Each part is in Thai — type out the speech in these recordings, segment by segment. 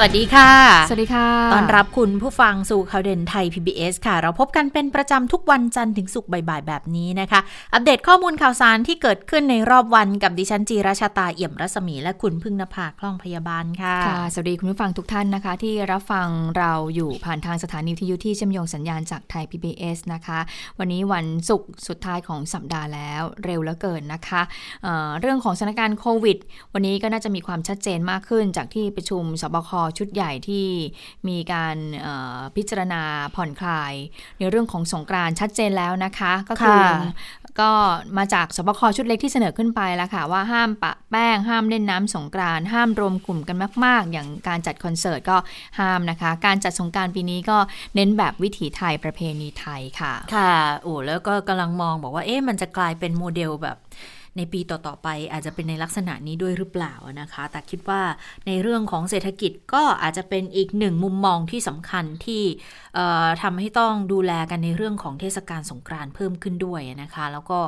สวัสดีค่ะ สวัสดีค่ะต้อนรับคุณผู้ฟังสู่ข่าวเด่นไทย PBS ค่ะ เราพบกันเป็นประจำทุกวันจันทร์ถึงศุกร์บ่ายๆแบบนี้นะคะ อัปเดตข้อมูลข่าวสารที่เกิดขึ้นในรอบวันกับดิฉันจีราชาตาเอี่ยมรัศมี และคุณพึ่งนภาคล่องพยาบาลค่ะ ค่ะ สวัสดีคุณผู้ฟังทุกท่านนะคะ ที่รับฟังเราอยู่ผ่านทางสถานีวิทยุที่เชื่อมโยงสัญญาณจากไทย PBS นะคะ วันนี้วันศุกร์สุดท้ายของสัปดาห์แล้วเร็วเหลือเกินนะคะเเรื่องของสถานการณ์โควิด วันนี้ก็น่าจะมีความชัดเจนมากขึ้นจากที่ประชุมสบคชุดใหญ่ที่มีการพิจารณาผ่อนคลาย ในเรื่องของสงกรานชัดเจนแล้วนะคะ ก็คือก็มาจากสบคชุดเล็กที่เสนอขึ้นไปแล้วค่ะ ว่าห้ามปะแป้งห้ามเล่นน้ำสงกรานห้ามรวมกลุ่มกันมาก ๆ อย่างการจัดคอนเสิร์ตก็ห้ามนะคะ การจัดสงการปีนี้ก็เน้นแบบวิถีไทยประเพณีไทยค่ะ ค่ะโอ้แล้วก็กำลังมองบอกว่าเอ๊ะมันจะกลายเป็นโมเดลแบบ ในปีต่อๆไปอาจจะเป็นในลักษณะนี้ด้วยหรือเปล่านะคะ แต่คิดว่าในเรื่องของเศรษฐกิจก็อาจจะเป็นอีกหนึ่งมุมมองที่สำคัญที่ทำให้ต้องดูแลกันในเรื่องของเทศกาลสงกรานต์เพิ่มขึ้นด้วยนะคะ แล้วก็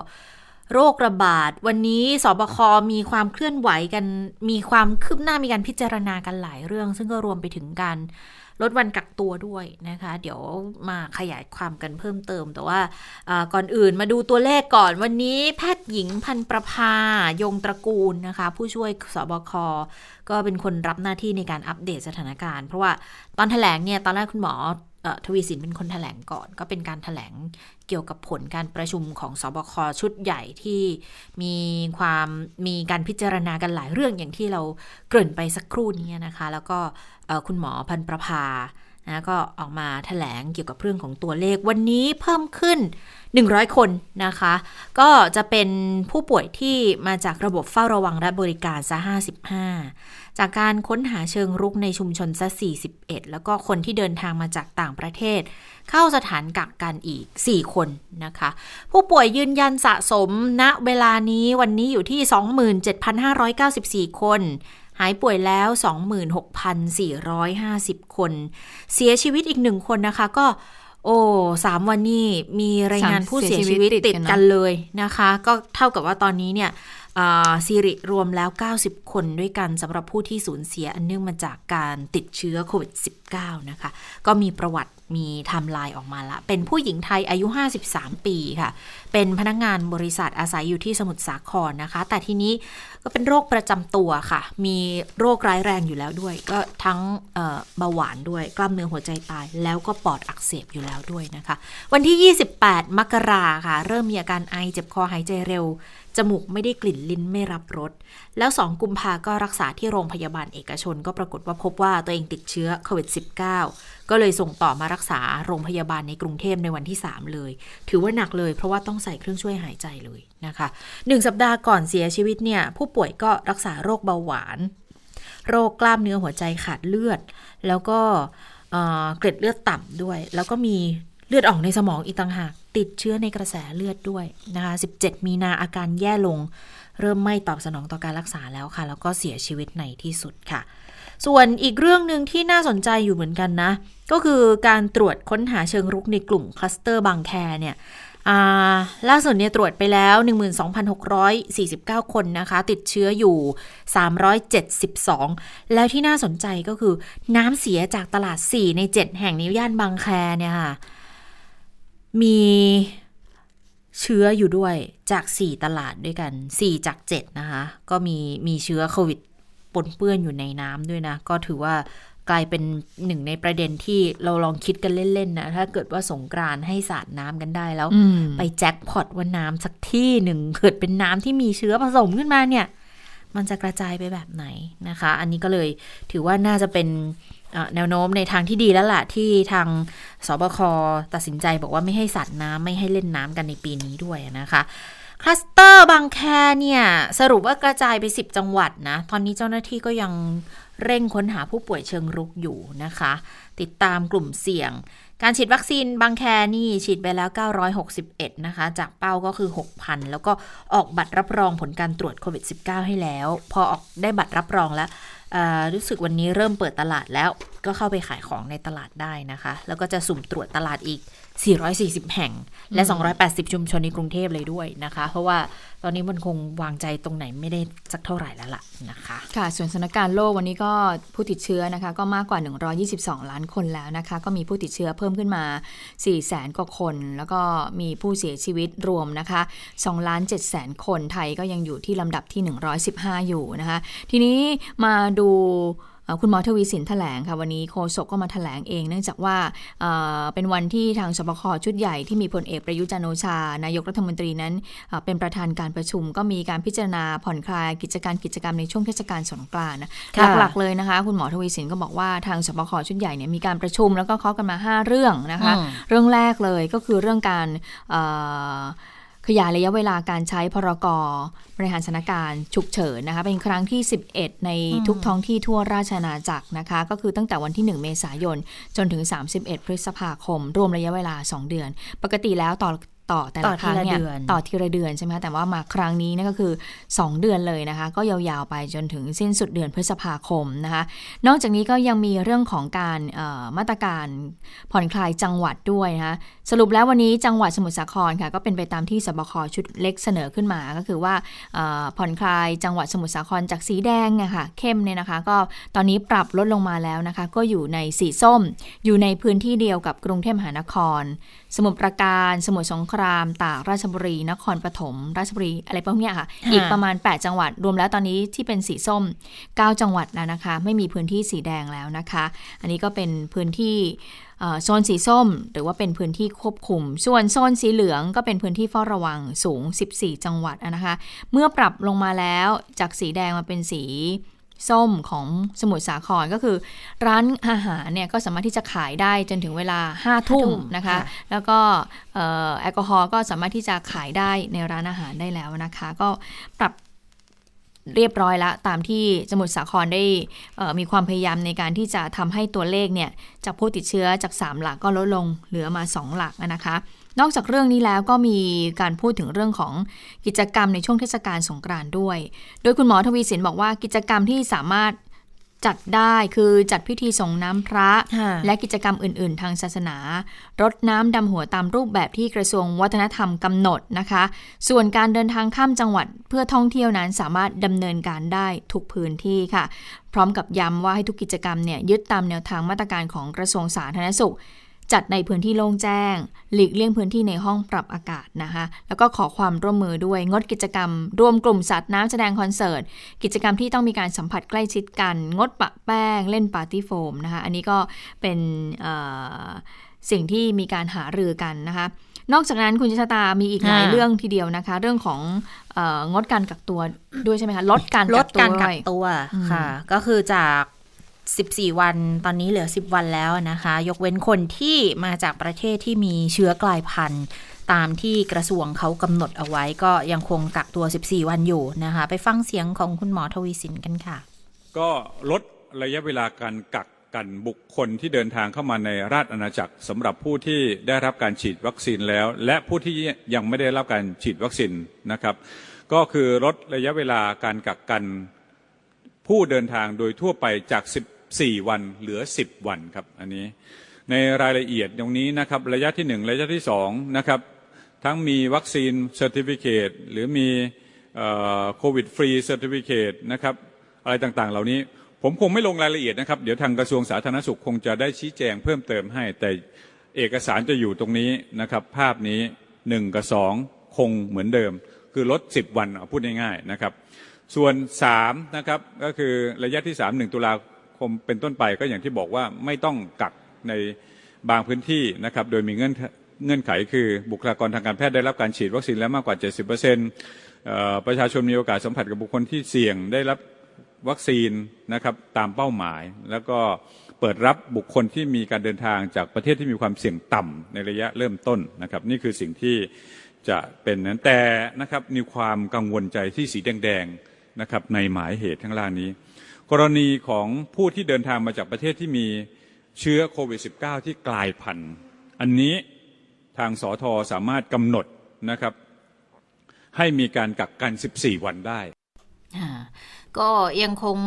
โรคระบาด วันนี้สบคมีความเคลื่อนไหวกัน มีความคืบหน้ามีการพิจารณากันหลายเรื่อง ซึ่งก็รวมไปถึงการ ลดวันกักตัวด้วยนะคะ เดี๋ยวมาขยายความกันเพิ่มเติม แต่ว่าก่อนอื่นมาดูตัวเลขก่อนวันนี้แพทย์หญิงพันประภายงตระกูลนะคะ ผู้ช่วยสบคก็เป็นคนรับหน้าที่ในการอัปเดตสถานการณ์ เพราะว่าตอนแถลงเนี่ยตอนแรกคุณหมอ ทวีสินเป็นคนถแถลงก่อน ก็เป็นการถแถลงเกี่ยวกับผลการประชุมของสบคชุดใหญ่ที่มีความมีการพิจารณากันหลายเรื่องอย่างที่เราเกริ่นไปสักครู่นี้นะคะ แล้วก็คุณหมอพันประภา นะก็ออกมาถแถลงเกี่ยวกับเรื่องของตัวเลขวันนี้เพิ่มขึ้น 100 คนนะคะ ก็จะเป็นผู้ป่วยที่มาจากระบบเฝ้าระวังและบริการซะ55 จากการค้นหาเชิงรุกในชุมชนซะ41 แล้วก็คนที่เดินทางมาจากต่างประเทศ เข้าสถานกักกันอีก 4 คนนะคะ ผู้ป่วยยืนยันสะสมณเวลานี้วันนี้อยู่ที่ 27,594 คน หายป่วยแล้ว 26,450 คน เสียชีวิตอีกหนึ่งคนนะคะ ก็ โอ้สามวันนี้มีรายงานผู้เสียชีวิตติดกันเลยนะคะ ก็เท่ากับว่าตอนนี้เนี่ยซีริรวมแล้ว 90 คนด้วยกันสำหรับผู้ที่สูญเสียอันเนื่องมาจากการติดเชื้อโควิด -19 นะคะ ก็มีประวัติ มีไทม์ไลน์ออกมาละ เป็นผู้หญิงไทยอายุ 53 ปีค่ะ เป็นพนักงานบริษัทอาศัยอยู่ที่สมุทรสาครนะคะ แต่ทีนี้ก็เป็นโรคประจำตัวค่ะ มีโรคร้ายแรงอยู่แล้วด้วย ก็ทั้งเบาหวานด้วย กล้ามเนื้อหัวใจตาย แล้วก็ปอดอักเสบอยู่แล้วด้วยนะคะ วันที่ 28 มกราค่ะ เริ่มมีอาการไอเจ็บคอหายใจเร็วจมูกไม่ได้กลิ่นลิ้นไม่รับรส แล้วสองกุมภาก็รักษาที่โรงพยาบาลเอกชน ก็ปรากฏว่าพบว่าตัวเองติดเชื้อโควิด -19 ก็เลยส่งต่อมารักษาโรงพยาบาลในกรุงเทพในวันที่ 3 เลย ถือว่าหนักเลยเพราะว่าต้องใส่เครื่องช่วยหายใจเลยนะคะหนึ่งสัปดาห์ก่อนเสียชีวิตเนี่ยผู้ป่วยก็รักษาโรคเบาหวาน โรคกล้ามเนื้อหัวใจขาดเลือด แล้วก็เกล็ดเลือดต่ำด้วย แล้วก็มีเลือดออกในสมองอีกต่างหาก ติดเชื้อในกระแสเลือดด้วยนะคะ17 มีนาอาการแย่ลง เริ่มไม่ตอบสนองต่อการรักษาแล้วค่ะ แล้วก็เสียชีวิตในที่สุดค่ะ ส่วนอีกเรื่องหนึ่งที่น่าสนใจอยู่เหมือนกันนะ ก็คือการตรวจค้นหาเชิงรุกในกลุ่มคลัสเตอร์บางแคเนี่ยล่าสุดเนี่ยตรวจไปแล้ว 12,649 คนนะคะ ติดเชื้ออยู่ 372 แล้วที่น่าสนใจก็คือน้ำเสียจากตลาด 4 ใน 7 แห่งในย่านบางแคเนี่ยค่ะ มีเชื้ออยู่ด้วยจาก 4 ตลาดด้วยกัน 4 จาก 7 นะคะ ก็มีมีเชื้อโควิด ปนเปื้อนอยู่ในน้ำด้วยนะ ก็ถือว่ากลายเป็นหนึ่งในประเด็นที่เราลองคิดกันเล่น ๆ นะ ถ้าเกิดว่าสงกรานให้สาดน้ำกันได้แล้ว ไปแจ็คพอตว่าน้ำสักที่หนึ่งเกิดเป็นน้ำที่มีเชื้อผสมขึ้นมาเนี่ย มันจะกระจายไปแบบไหนนะคะ อันนี้ก็เลยถือว่าน่าจะเป็นแนวโน้มในทางที่ดีแล้วล่ะ ที่ทางสบคตัดสินใจบอกว่าไม่ให้สัตว์น้ำไม่ให้เล่นน้ำกันในปีนี้ด้วยนะคะ คลัสเตอร์บางแคเนี่ยสรุปว่ากระจายไป 10 จังหวัดนะ ตอนนี้เจ้าหน้าที่ก็ยังเร่งค้นหาผู้ป่วยเชิงรุกอยู่นะคะ ติดตามกลุ่มเสี่ยง การฉีดวัคซีนบางแคนี่ฉีดไปแล้ว 961 นะคะ จากเป้าก็คือ 6,000 แล้วก็ออกบัตรรับรองผลการตรวจโควิด -19 ให้แล้ว พอออกได้บัตรรับรองแล้วรู้สึกวันนี้เริ่มเปิดตลาดแล้ว ก็เข้าไปขายของในตลาดได้นะคะ แล้วก็จะสุ่มตรวจตลาดอีก 440 แห่ง และ 280 ชุมชนในกรุงเทพเลยด้วยนะคะ เพราะว่าตอนนี้มันคงวางใจตรงไหนไม่ได้สักเท่าไหร่แล้วล่ะนะคะ ค่ะ ส่วนสถานการณ์โลกวันนี้ก็ผู้ติดเชื้อนะคะ ก็มากกว่า 122 ล้านคนแล้วนะคะ ก็มีผู้ติดเชื้อเพิ่มขึ้นมา4แสนกว่าคน แล้วก็มีผู้เสียชีวิตรวมนะคะ2ล้าน7แสนคน ไทยก็ยังอยู่ที่ลำดับที่ 115 อยู่นะคะ ทีนี้มาดู คุณหมอทวีสินแถลงค่ะวันนี้โฆษกก็มาแถลงเอง เนื่องจากว่าเป็นวันที่ทางสบคชุดใหญ่ที่มีพลเอกประยุจันโอชา นายกรัฐมนตรีนั้น เป็นประธานการประชุม ก็มีการพิจารณาผ่อนคลายกิจการกิจกรรมในช่วงเทศกาลสงกรานต์หลักๆเลยนะคะ คุณหมอทวีสินก็บอกว่าทางสบคชุดใหญ่เนี่ยมีการประชุมแล้วก็เคาะกันมา 5 เรื่องนะคะ เรื่องแรกเลยก็คือเรื่องการ ขยายระยะเวลาการใช้พรกบริหารสถานการณ์ฉุกเฉินนะคะเป็นครั้งที่ 11 ในทุกท้องที่ทั่วราชอาณาจักรนะคะ ก็คือตั้งแต่วันที่ 1 เมษายน จนถึง 31 พฤษภาคม รวมระยะเวลา 2 เดือน ปกติแล้วต่อ ต่อแต่ละครั้งเนี่ยต่อทีละเดือนใช่ไหมแต่ว่ามาครั้งนี้นี่ก็คือ 2 เดือนเลยนะคะ ก็ยาวๆไปจนถึงสิ้นสุดเดือนพฤษภาคมนะคะ นอกจากนี้ก็ยังมีเรื่องของการมาตรการผ่อนคลายจังหวัดด้วยนะคะสรุปแล้ววันนี้จังหวัดสมุทรสาครค่ะก็เป็นไปตามที่สบคชุดเล็กเสนอขึ้นมาก็คือว่าผ่อนคลายจังหวัดสมุทรสาครจากสีแดงเนี่ยค่ะเข้มเนี่ยนะคะ ก็ตอนนี้ปรับลดลงมาแล้วนะคะ ก็อยู่ในสีส้ม อยู่ในพื้นที่เดียวกับกรุงเทพมหานคร สมุทรปราการ สมุทรสงคราม ตาก ราชบุรี นครปฐม ราชบุรี อะไรพวกนี้ค่ะ อีกประมาณ 8 จังหวัด รวมแล้วตอนนี้ที่เป็นสีส้ม 9 จังหวัดแล้วนะคะ ไม่มีพื้นที่สีแดงแล้วนะคะ อันนี้ก็เป็นพื้นที่โซนสีส้ม หรือว่าเป็นพื้นที่ควบคุม ส่วนโซนสีเหลืองก็เป็นพื้นที่เฝ้าระวังสูง 14 จังหวัดนะคะ เมื่อปรับลงมาแล้วจากสีแดงมาเป็นสี ส้มของสมุทรสาครก็คือ ร้านอาหารเนี่ยก็สามารถที่จะขายได้จนถึงเวลา5ทุ่มนะคะ แล้วก็แอลกอฮอล์ก็สามารถที่จะขายได้ในร้านอาหารได้แล้วนะคะ ก็ปรับเรียบร้อยแล้วตามที่สมุทรสาครได้มีความพยายามในการที่จะทำให้ตัวเลขเนี่ยจากผู้ติดเชื้อจาก 3 หลักก็ลดลงเหลือมา 2 หลักนะคะ นอกจากเรื่องนี้แล้วก็มีการพูดถึงเรื่องของกิจกรรมในช่วงเทศกาลสงกรานต์ด้วย โดยคุณหมอทวีสินบอกว่ากิจกรรมที่สามารถจัดได้คือจัดพิธีส่งน้ำพระ และกิจกรรมอื่น ๆ ทางศาสนารดน้ำดำหัวตามรูปแบบที่กระทรวงวัฒนธรรมกำหนดนะคะ ส่วนการเดินทางข้ามจังหวัดเพื่อท่องเที่ยวนั้นสามารถดำเนินการได้ทุกพื้นที่ค่ะ พร้อมกับย้ำว่าให้ทุกกิจกรรมเนี่ยยึดตามแนวทางมาตรการของกระทรวงสาธารณสุข จัดในพื้นที่โล่งแจ้ง หลีกเลี่ยงพื้นที่ในห้องปรับอากาศนะคะ แล้วก็ขอความร่วมมือด้วยงดกิจกรรม รวมกลุ่มสัตว์น้ำแสดงคอนเสิร์ต กิจกรรมที่ต้องมีการสัมผัสใกล้ชิดกัน งดปะแป้ง เล่นปาร์ตี้โฟมนะคะ อันนี้ก็เป็นสิ่งที่มีการหารือกันนะคะนอกจากนั้นคุณชะตามีอีกหลายเรื่องทีเดียวนะคะ เรื่องของงดการกักตัวด้วยใช่ไหมคะลดการกักตัวลดการกักตัวค่ะ ก็คือจาก 14 วันตอนนี้เหลือ 10 วันแล้วนะคะ ยกเว้นคนที่มาจากประเทศที่มีเชื้อกลายพันธุ์ตามที่กระทรวงเขากำหนดเอาไว้ก็ยังคงกักตัว 14 วันอยู่นะคะ ไปฟังเสียงของคุณหมอทวีสินกันค่ะ ก็ลดระยะเวลาการกักกันบุคคลที่เดินทางเข้ามาในราชอาณาจักรสำหรับผู้ที่ได้รับการฉีดวัคซีนแล้ว และผู้ที่ยังไม่ได้รับการฉีดวัคซีนนะครับ ก็คือลดระยะเวลาการกักกันผู้เดินทางโดยทั่วไปจาก 4 วันเหลือ 10 วันครับอันนี้ในรายละเอียดตรงนี้นะครับระยะที่ 1 ระยะที่2นะครับทั้งมีวัคซีนเซอร์ติฟิเคตหรือมีCOVID Free Certificate นะครับอะไรต่างๆ เหล่านี้ผมคงไม่ลงรายละเอียดนะครับ เดี๋ยวทางกระทรวงสาธารณสุขคงจะได้ชี้แจงเพิ่มเติมให้ แต่เอกสารจะอยู่ตรงนี้นะครับ ภาพนี้ 1 กับ 2 คงเหมือนเดิม คือลด 10 วันเอาพูดง่ายๆนะครับ ส่วน3นะครับก็คือระยะที่ 3 1 ตุลา คมเป็นต้นไปก็อย่างที่บอกว่าไม่ต้องกักในบางพื้นที่นะครับ โดยมีเงื่อนเงื่อนไขคือบุคลากรทางการแพทย์ได้รับการฉีดวัคซีนแล้วมากกว่า 70%ประชาชนมีโอกาสสัมผัสกับบุคคลที่เสี่ยงได้รับวัคซีนนะครับตามเป้าหมาย แล้วก็เปิดรับบุคคลที่มีการเดินทางจากประเทศที่มีความเสี่ยงต่ำในระยะเริ่มต้นนะครับ นี่คือสิ่งที่จะเป็นนั้นแต่นะครับมีความกังวลใจที่สีแดงๆนะครับในหมายเหตุทั้งล่างนี้ กรณีของผู้ที่เดินทางมาจากประเทศที่มีเชื้อโควิด -19 ที่กลายพันธุ์ อันนี้ทางสอทอสามารถกำหนดนะครับ ให้มีการกักกัน 14 วันได้ ก็ยังคง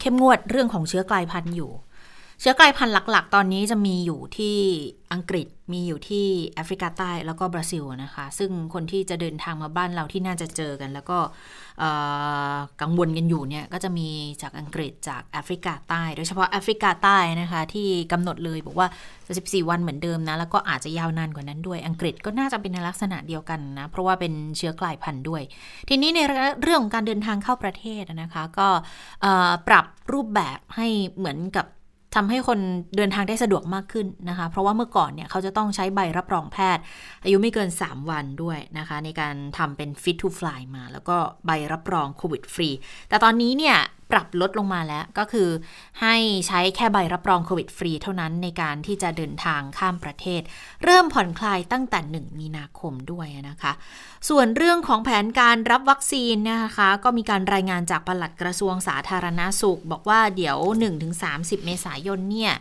เข้มงวดเรื่องของเชื้อกลายพันธุ์อยู่ เชื้อกลายพันธุ์หลักๆ ตอนนี้จะมีอยู่ที่อังกฤษมีอยู่ที่แอฟริกาใต้แล้วก็บราซิลนะคะ ซึ่งคนที่จะเดินทางมาบ้านเราที่น่าจะเจอกัน แล้วก็กังวลกันอยู่เนี่ยก็จะมีจากอังกฤษจากแอฟริกาใต้ โดยเฉพาะแอฟริกาใต้นะคะที่กำหนดเลยบอกว่า 14 วันเหมือนเดิมนะ แล้วก็อาจจะยาวนานกว่านั้นด้วย อังกฤษก็น่าจะเป็นในลักษณะเดียวกันนะ เพราะว่าเป็นเชื้อกลายพันธุ์ด้วย ทีนี้ในเรื่องของการเดินทางเข้าประเทศนะคะ ก็ปรับรูปแบบให้เหมือนกับ ทำให้คนเดินทางได้สะดวกมากขึ้นนะคะ เพราะว่าเมื่อก่อนเนี่ยเขาจะต้องใช้ใบรับรองแพทย์ อายุไม่เกิน 3 วันด้วยนะคะ ในการทำเป็น fit to fly มา แล้วก็ใบรับรองโควิดฟรี แต่ตอนนี้เนี่ยปรับลดลงมาแล้วก็คือให้ใช้แค่ใบรับรองโควิดฟรีเท่านั้นในการที่จะเดินทางข้ามประเทศ เริ่มผ่อนคลายตั้งแต่ 1 มีนาคมด้วยนะคะ ส่วนเรื่องของแผนการรับวัคซีนนะคะ ก็มีการรายงานจากปลัดกระทรวงสาธารณาสุข บอกว่าเดี๋ยว 1-30 เมษายนเนี่ย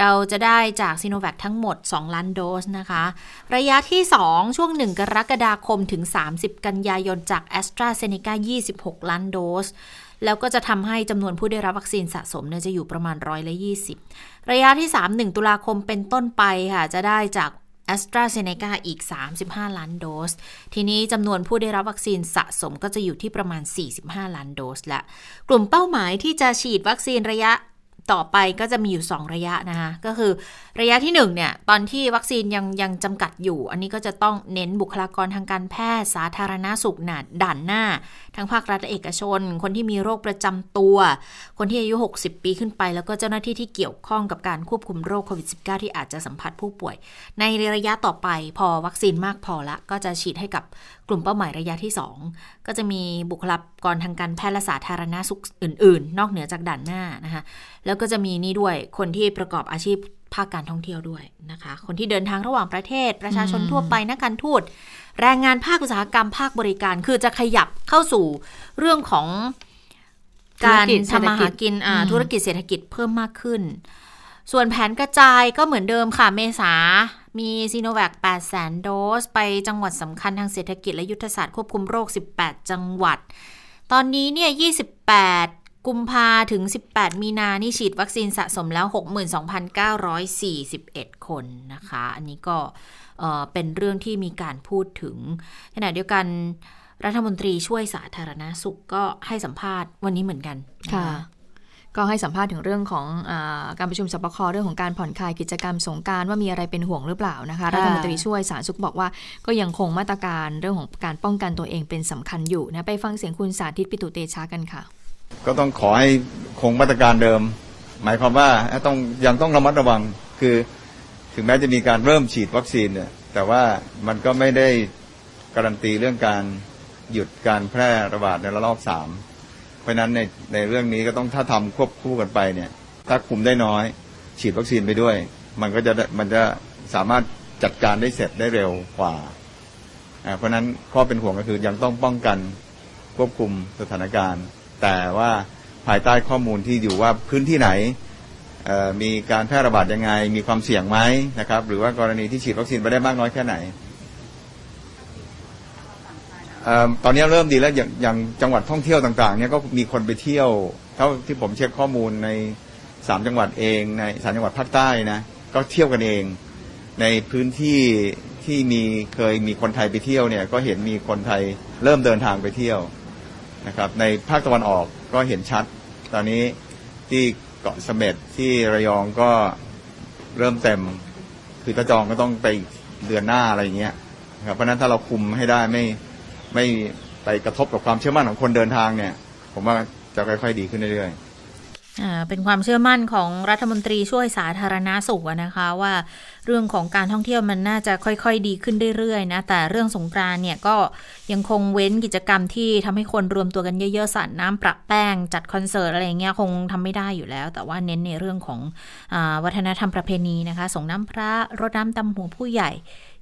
เราจะได้จากซีโนแวคทั้งหมด 2 ล้านโดสนะคะ ระยะที่ 2 ช่วง 1 กรกฎาคมถึง 30 กันยายนจากแอสตราเซเนกา26 ล้านโดส แล้วก็จะทำให้จำนวนผู้ได้รับวัคซีนสะสมเนี่ยจะอยู่ประมาณร้อยละ20 ระยะที่ 3 1 ตุลาคมเป็นต้นไปค่ะ จะได้จากแอสตราเซเนกาอีก 35 ล้านโดส ทีนี้จำนวนผู้ได้รับวัคซีนสะสมก็จะอยู่ที่ประมาณ 45 ล้านโดสและ กลุ่มเป้าหมายที่จะฉีดวัคซีนระยะ ต่อไปก็จะมีอยู่ 2 ระยะนะคะก็คือระยะที่1เนี่ยตอนที่วัคซีนยังยังจำกัดอยู่ อันนี้ก็จะต้องเน้นบุคลากรทางการแพทย์สาธารณาสุขหนาด่านหน้าทั้งภาครัฐและเอกชน คนที่มีโรคประจำตัว คนที่อายุ 60 ปีขึ้นไป แล้วก็เจ้าหน้าที่ที่เกี่ยวข้องกับการควบคุมโรคโควิด -19 ที่อาจจะสัมผัสผู้ป่วย ในระยะต่อไปพอวัคซีนมากพอละ ก็จะฉีดให้กับกลุ่มเป้าหมายระยะที่ 2 ก็จะมีบุคลากรทางการแพทย์และสาธารณาสุขอื่น ๆ นอกเหนือจากด่านหน้านะคะแล้วก็จะมีนี่ด้วยคนที่ประกอบอาชีพ ภาคการท่องเที่ยวด้วยนะคะ คนที่เดินทางระหว่างประเทศ ประชาชนทั่วไปนักการทูตแรงงานภาคอุตสาหกรรมภาคบริการ คือจะขยับเข้าสู่เรื่องของการทำมาหากินธุรกิจเศรษฐกิจเพิ่มมากขึ้น ส่วนแผนกระจายก็เหมือนเดิมค่ะ เมษา มีซีโนแวค8แสนโดส ไปจังหวัดสำคัญทางเศรษฐกิจและยุทธศาสตร์ควบคุมโรค 18 จังหวัด ตอนนี้เนี่ย 28 กุมภาถึง 18 มีนานี่ฉีดวัคซีนสะสมแล้ว 62,941 คนนะคะ อันนี้ก็เป็นเรื่องที่มีการพูดถึง ขณะเดียวกันรัฐมนตรีช่วยสาธารณาสุขก็ให้สัมภาษณ์วันนี้เหมือนกันค่ะ ก็ให้สัมภาษณ์ถึงเรื่องของอการประชุมสปคเรื่องของการผ่อนคลายกิจกรรมสงการว่ามีอะไรเป็นห่วงหรือเปล่านะคะ รัฐมนตรีช่วยสาธารณสุขบอกว่า ก็ยังคงมาตรการเรื่องของการป้องกันตัวเองเป็นสำคัญอยู่นะไปฟังเสียงคุณสาธิตปิตุเตชากันค่ะ ก็ต้องขอให้คงมาตรการเดิม หมายความว่าต้องยังต้องระมัดระวังคือถึงแม้จะมีการเริ่มฉีดวัคซีนเนี่ยแต่ว่ามันก็ไม่ได้การันตีเรื่องการหยุดการแพร่ระบาดในระลอกสามเพราะนั้นในในเรื่องนี้ก็ต้องถ้าทำควบคู่กันไปเนี่ย ถ้าคุมได้น้อย ฉีดวัคซีนไปด้วย มันก็จะมันจะสามารถจัดการได้เสร็จได้เร็วกว่า เพราะนั้นข้อเป็นห่วงก็คือยังต้องป้องกันควบคุมสถานการณ์ แต่ว่าภายใต้ข้อมูลที่อยู่ว่าพื้นที่ไหนมีการแพร่ระบาดยังไง มีความเสี่ยงไหมนะครับ หรือว่ากรณีที่ฉีดวัคซีนไปได้มากน้อยแค่ไหนตอนนี้เริ่มดีแล้วอย่างอย่างจังหวัดท่องเที่ยวต่างๆเนี่ยก็มีคนไปเที่ยว เท่าที่ผมเช็คข้อมูลในสามจังหวัดเองในสามจังหวัดภาคใต้นะก็เที่ยวกันเอง ในพื้นที่ที่มีเคยมีคนไทยไปเที่ยวเนี่ยก็เห็นมีคนไทยเริ่มเดินทางไปเที่ยว นะครับในภาคตะวันออกก็เห็นชัด ตอนนี้ที่เกาะเสม็ดที่ระยองก็เริ่มเต็ม คือถ้าจองก็ต้องไปเดือนหน้าอะไรอย่างเงี้ยครับเพราะนั้นถ้าเราคุมให้ได้ไม่ไม่ไปกระทบกับความเชื่อมั่นของคนเดินทางเนี่ย ผมว่าจะค่อย ๆ ดีขึ้นเรื่อยๆเป็นความเชื่อมั่นของรัฐมนตรีช่วยสาธารณาสุขนะคะว่า เรื่องของการท่องเที่ยวมันน่าจะค่อยๆ ดีขึ้นเรื่อยๆนะ แต่เรื่องสงกรานเนี่ยก็ยังคงเว้นกิจกรรมที่ทำให้คนรวมตัวกันเยอะๆสัตว์น้ำประแป้ง จัดคอนเสิร์ตอะไรเงี้ยคงทำไม่ได้อยู่แล้ว แต่ว่าเน้นในเรื่องของอวัฒนธรรมประเพณีนะคะ ส่งน้ำพระรดน้ำตำหัวผู้ใหญ่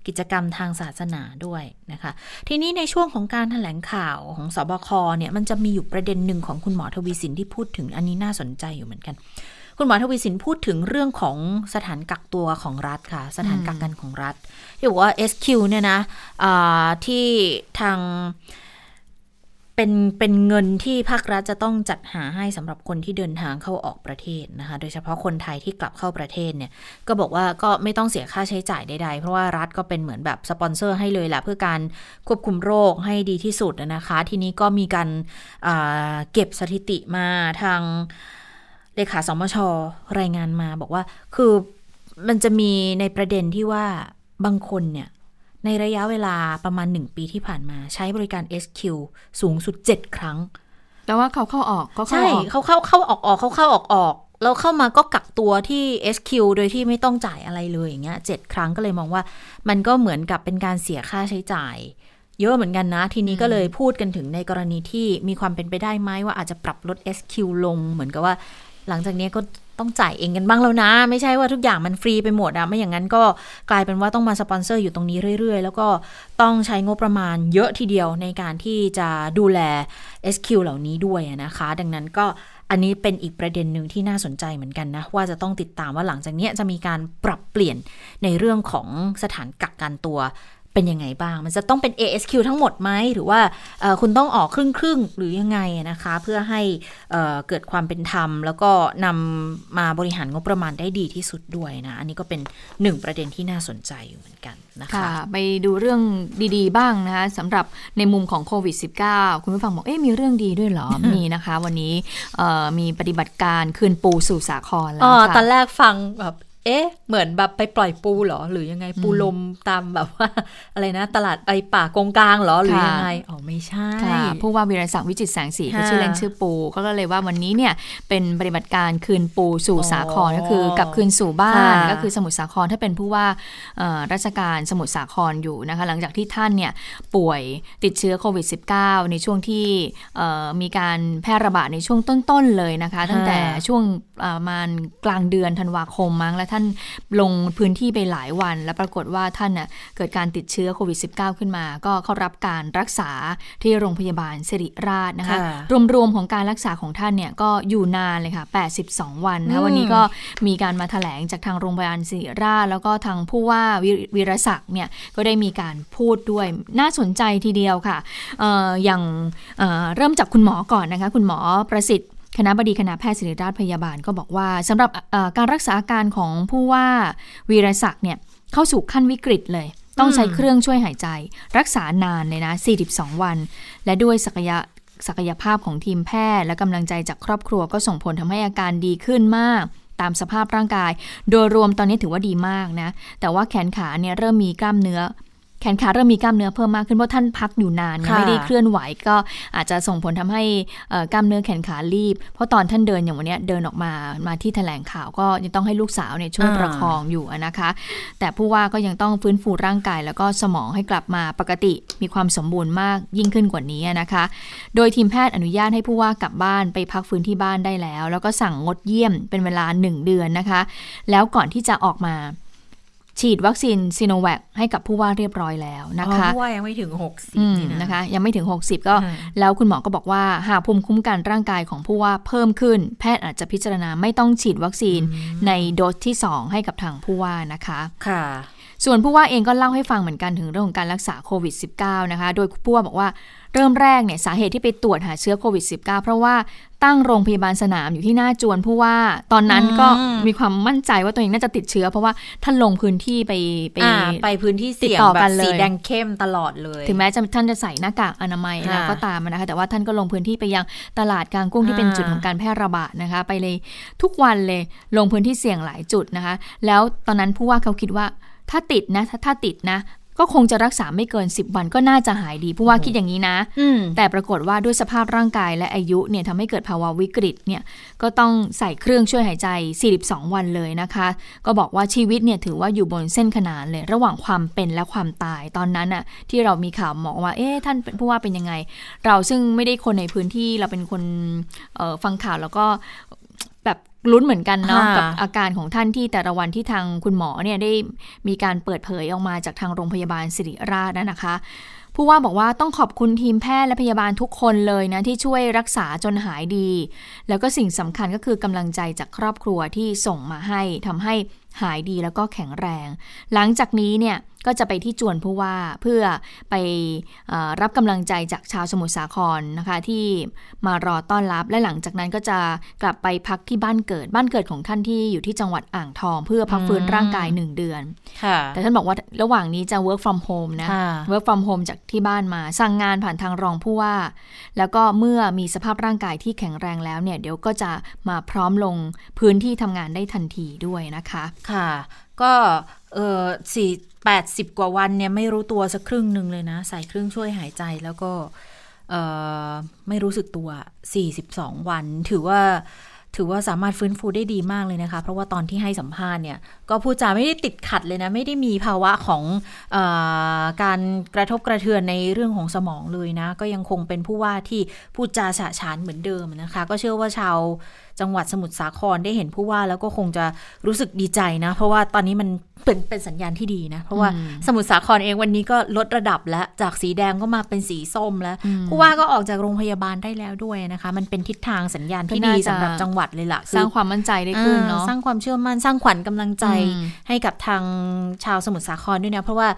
กิจกรรมทางศาสนาด้วยนะคะ ทีนี้ในช่วงของการถแถลงข่าวของสบคเนี่ยมันจะมีอยู่ประเด็นหนึ่งของคุณหมอทวีสินที่พูดถึงอันนี้น่าสนใจอยู่เหมือนกัน คุณหมอทวีสินพูดถึงเรื่องของสถานกักตัวของรัฐค่ะ สถานกักกันของรัฐที่บอกว่า SQ เนี่ยนะที่ทางเป็นเป็นเงินที่ภาครัฐจะต้องจัดหาให้สำหรับคนที่เดินทางเข้าออกประเทศนะคะ โดยเฉพาะคนไทยที่กลับเข้าประเทศเนี่ย ก็บอกว่าก็ไม่ต้องเสียค่าใช้จ่ายใดๆ เพราะว่ารัฐก็เป็นเหมือนแบบสปอนเซอร์ให้เลยแหละเพื่อการควบคุมโรคให้ดีที่สุดนะคะ ทีนี้ก็มีการเก็บสถิติมาทาง เลขาสมชรายงานมาบอกว่า คือมันจะมีในประเด็นที่ว่าบางคนเนี่ย ในระยะเวลาประมาณหนึ่งปีที่ผ่านมาใช้บริการ SQ สูงสุด 7 ครั้ง แต่ว่าเขาเข้าออกก็ใช่เขาเข้าเข้าออกออกเขาเข้าออกออกแล้วเข้ามาก็กักตัวที่ SQ โดยที่ไม่ต้องจ่ายอะไรเลยอย่างเงี้ยเจ็ดครั้งก็เลยมองว่า มันก็เหมือนกับเป็นการเสียค่าใช้จ่าย เยอะเหมือนกันนะ ทีนี้ก็เลยพูดกันถึงในกรณีที่มีความเป็นไปได้ไหมว่าอาจจะปรับลด SQ ลงเหมือนกับว่า หลังจากนี้ก็ต้องจ่ายเองกันบ้างแล้วนะ ไม่ใช่ว่าทุกอย่างมันฟรีไปหมดอะไม่อย่างนั้นก็กลายเป็นว่าต้องมาสปอนเซอร์อยู่ตรงนี้เรื่อยๆ แล้วก็ต้องใช้งบประมาณเยอะทีเดียวในการที่จะดูแล SQ เหล่านี้ด้วยนะคะ ดังนั้นก็อันนี้เป็นอีกประเด็นหนึ่งที่น่าสนใจเหมือนกันนะ ว่าจะต้องติดตามว่าหลังจากนี้จะมีการปรับเปลี่ยนในเรื่องของสถานกักกันตัว เป็นยังไงบ้าง มันจะต้องเป็น ASQ ทั้งหมดไหม หรือว่าคุณต้องออกครึ่งครึ่งหรือยังไงนะคะ เพื่อให้เกิดความเป็นธรรม แล้วก็นำมาบริหารงบประมาณได้ดีที่สุดด้วยนะ อันนี้ก็เป็นหนึ่งประเด็นที่น่าสนใจอยู่เหมือนกันนะคะคะไปดูเรื่องดีๆ บ้างนะคะสำหรับในมุมของโควิด -19 คุณผู้ฟังบอก เอ๊ะมีเรื่องดีด้วยเหรอ มีนะคะ วันนี้มีปฏิบัติการคืนปูสู่สาครแล้วค่ะตอนแรกฟังแบบ เอ๊ะ เหมือนแบบไปปล่อยปูเหรอ หรือยังไงปูลมตามแบบว่า อะไรนะ ตลาดไปป่ากงกลางเหรอ หรือยังไง อ๋อ ไม่ใช่ผู้ว่าวิรศักดิ์วิจิตแสงสีเขาชื่อเล่นชื่อปูก็เลยว่าวันนี้เนี่ย เป็นปฏิบัติการคืนปูสู่สาครก็คือ กลับคืนสู่บ้าน ก็คือสมุทรสาครถ้าเป็นผู้ว่าราชการสมุทรสาครอยู่นะคะ หลังจากที่ท่านเนี่ยป่วยติดเชื้อโควิด -19 ในช่วงที่มีการแพร่ระบาดในช่วงต้นๆเลยนะคะ ตั้งแต่ช่วงประมาณกลางเดือนธันวาคมมั้งและท่านลงพื้นที่ไปหลายวัน แล้วปรากฏว่าท่านเน่ยเกิดการติดเชื้อโควิด -19 ขึ้นมา ก็เข้ารับการรักษาที่โรงพยาบาลสิริราชนะคะ รวมๆของการรักษาของท่านเนี่ยก็อยู่นานเลยค่ะ 82 วันนะวันนี้ก็มีการมาถแถลงจากทางโรงพยาบาลสิริราช แล้วก็ทางผู้ว่าวิรศักดิ์เนี่ยก็ได้มีการพูดด้วยน่าสนใจทีเดียวค่ะอออย่างเเริ่มจากคุณหมอก่อนนะคะ คุณหมอประสิทธิ์ คณะบดีคณะแพทย์ศิริราชพยาบาลก็บอกว่าสำหรับการรักษาอาการของผู้ว่าวีรศักดิ์เนี่ยเข้าสู่ขั้นวิกฤตเลย ต้องใช้เครื่องช่วยหายใจ รักษานานเลยนะ 42 วัน และด้วยศักยะศักยภาพของทีมแพทย์และกำลังใจจากครอบครัวก็ส่งผลทำให้อาการดีขึ้นมากตามสภาพร่างกาย โดยรวมตอนนี้ถือว่าดีมากนะ แต่ว่าแขนขาเนี่ยเริ่มมีกล้ามเนื้อ แขนขาเริ่มมีกล้ามเนื้อเพิ่มมากขึ้นเพราะท่านพักอยู่นานไม่ได้เคลื่อนไหวก็อาจจะส่งผลทำให้กล้ามเนื้อแขนขารีบ เพราะตอนท่านเดินอย่างวันนี้เดินออกมามาที่แถลงข่าวก็ยังต้องให้ลูกสาวเนี่ยช่วยประคองอยู่นะคะ แต่ผู้ว่าก็ยังต้องฟื้นฟูร่างกาย แล้วก็สมองให้กลับมาปกติมีความสมบูรณ์มากยิ่งขึ้นกว่านี้นะคะ โดยทีมแพทย์อนุญาตให้ผู้ว่ากลับบ้านไปพักฟื้นที่บ้านได้แล้ว แล้วก็สั่งงดเยี่ยมเป็นเวลา 1 เดือนนะคะ แล้วก่อนที่จะออกมา ฉีดวัคซีนซีโนแวคให้กับผู้ว่าเรียบร้อยแล้วนะคะผู้ว่ายังไม่ถึง 60นะคะ ยังไม่ถึง 60 ก็ แล้วคุณหมอก็บอกว่า หากภูมิคุ้มกันร่างกายของผู้ว่าเพิ่มขึ้น แพทย์อาจจะพิจารณาไม่ต้องฉีดวัคซีนในโดสที่ 2 ให้กับทางผู้ว่านะคะ ค่ะ ส่วนผู้ว่าเองก็เล่าให้ฟังเหมือนกันถึงเรื่องของการรักษาโควิด -19 นะคะ โดยผู้ว่าบอกว่าเริ่มแรกเนี่ยสาเหตุที่ไปตรวจหาเชื้อโควิด -19 เพราะว่าตั้งโรงพยาบาลสนามอยู่ที่หน้าจวนผู้ว่า ตอนนั้นก็มีความมั่นใจว่าตัวเองน่าจะติดเชื้อ เพราะว่าท่านลงพื้นที่ไปไปไปพื้นที่เสี่ยงแบบสีแดงเข้มตลอดเลย ถึงแม้จะท่านจะใส่หน้ากากอนามัยแล้วก็ตามนะคะ แต่ว่าท่านก็ลงพื้นที่ไปยังตลาดกลางกุ้งที่เป็นจุดของการแพร่ระบาดนะคะ ไปเลยทุกวันเลยลงพื้นที่เสี่ยงหลายจุดนะคะ แล้วตอนนั้นผู้ว่าเขาคิดว่า ถ้าติดนะ ถ้าติดนะ ก็คงจะรักษาไม่เกิน 10 วันก็น่าจะหายดีผู้ว่าคิดอย่างนี้นะ แต่ปรากฏว่าด้วยสภาพร่างกายและอายุเนี่ยทำให้เกิดภาวะวิกฤตเนี่ยก็ต้องใส่เครื่องช่วยหายใจ 42 วันเลยนะคะ ก็บอกว่าชีวิตเนี่ยถือว่าอยู่บนเส้นขนานเลย ระหว่างความเป็นและความตายตอนนั้นอะที่เรามีข่าวหมอว่าเอ๊ะท่านผู้ว่าเป็นยังไง เราซึ่งไม่ได้คนในพื้นที่เราเป็นคนฟังข่าวแล้วก็ ลุ้นเหมือนกันเนาะกับอาการของท่านที่แต่ละวันที่ทางคุณหมอเนี่ยได้มีการเปิดเผยออกมาจากทางโรงพยาบาลสิริราชนะคะผู้ว่าบอกว่าต้องขอบคุณทีมแพทย์และพยาบาลทุกคนเลยนะ ที่ช่วยรักษาจนหายดี แล้วก็สิ่งสำคัญก็คือกำลังใจจากครอบครัวที่ส่งมาให้ทำให้หายดีแล้วก็แข็งแรง หลังจากนี้เนี่ย ก็จะไปที่จวนผู้ว่าเพื่อไปรับกำลังใจจากชาวสมุทรสาครนะคะที่มารอต้อนรับและหลังจากนั้นก็จะกลับไปพักที่บ้านเกิดบ้านเกิดของท่านที่อยู่ที่จังหวัดอ่างทอง เพื่อพักฟื้นร่างกายหนึ่งเดือน แต่ท่านบอกว่าระหว่างนี้จะ work from home นะ work from home จากที่บ้านมา สั่งงานผ่านทางรองผู้ว่า แล้วก็เมื่อมีสภาพร่างกายที่แข็งแรงแล้วเนี่ยเดี๋ยวก็จะมาพร้อมลงพื้นที่ทำงานได้ทันทีด้วยนะคะ ค่ะ ก็ เออสี่แปดสิบกว่าวันเนี่ยไม่รู้ตัวสักครึ่งหนึ่งเลยนะ ใส่เครื่องช่วยหายใจแล้วก็ไม่รู้สึกตัว 42 วัน ถือว่าถือว่าสามารถฟื้นฟูได้ดีมากเลยนะคะ เพราะว่าตอนที่ให้สัมภาษณ์เนี่ย ก็พูดจาไม่ได้ติดขัดเลยนะ ไม่ได้มีภาวะของอการกระทบกระเทือนในเรื่องของสมองเลยนะ ก็ยังคงเป็นผู้ว่าที่พูดจาฉะฉานเหมือนเดิมนะคะ ก็เชื่อว่าชาวจังหวัดสมุทรสาครได้เห็นผู้ว่าแล้วก็คงจะรู้สึกดีใจนะ เพราะว่าตอนนี้มันเป็นเป็นสัญญาณที่ดีนะ เพราะว่าสมุทรสาครเองวันนี้ก็ลดระดับแล้ว จากสีแดงก็มาเป็นสีส้มแล้ว ผู้ว่าก็ออกจากโรงพยาบาลได้แล้วด้วยนะคะ มันเป็นทิศทางสัญญาณที่ดีสำหรับจังหวัดเลยล่ะสร้างความมั่นใจได้ขึ้นเนาะสร้างความเชื่อมั่นสร้างขวัญกำลังใจให้กับทางชาวสมุทรสาครด้วยนะ เพราะว่า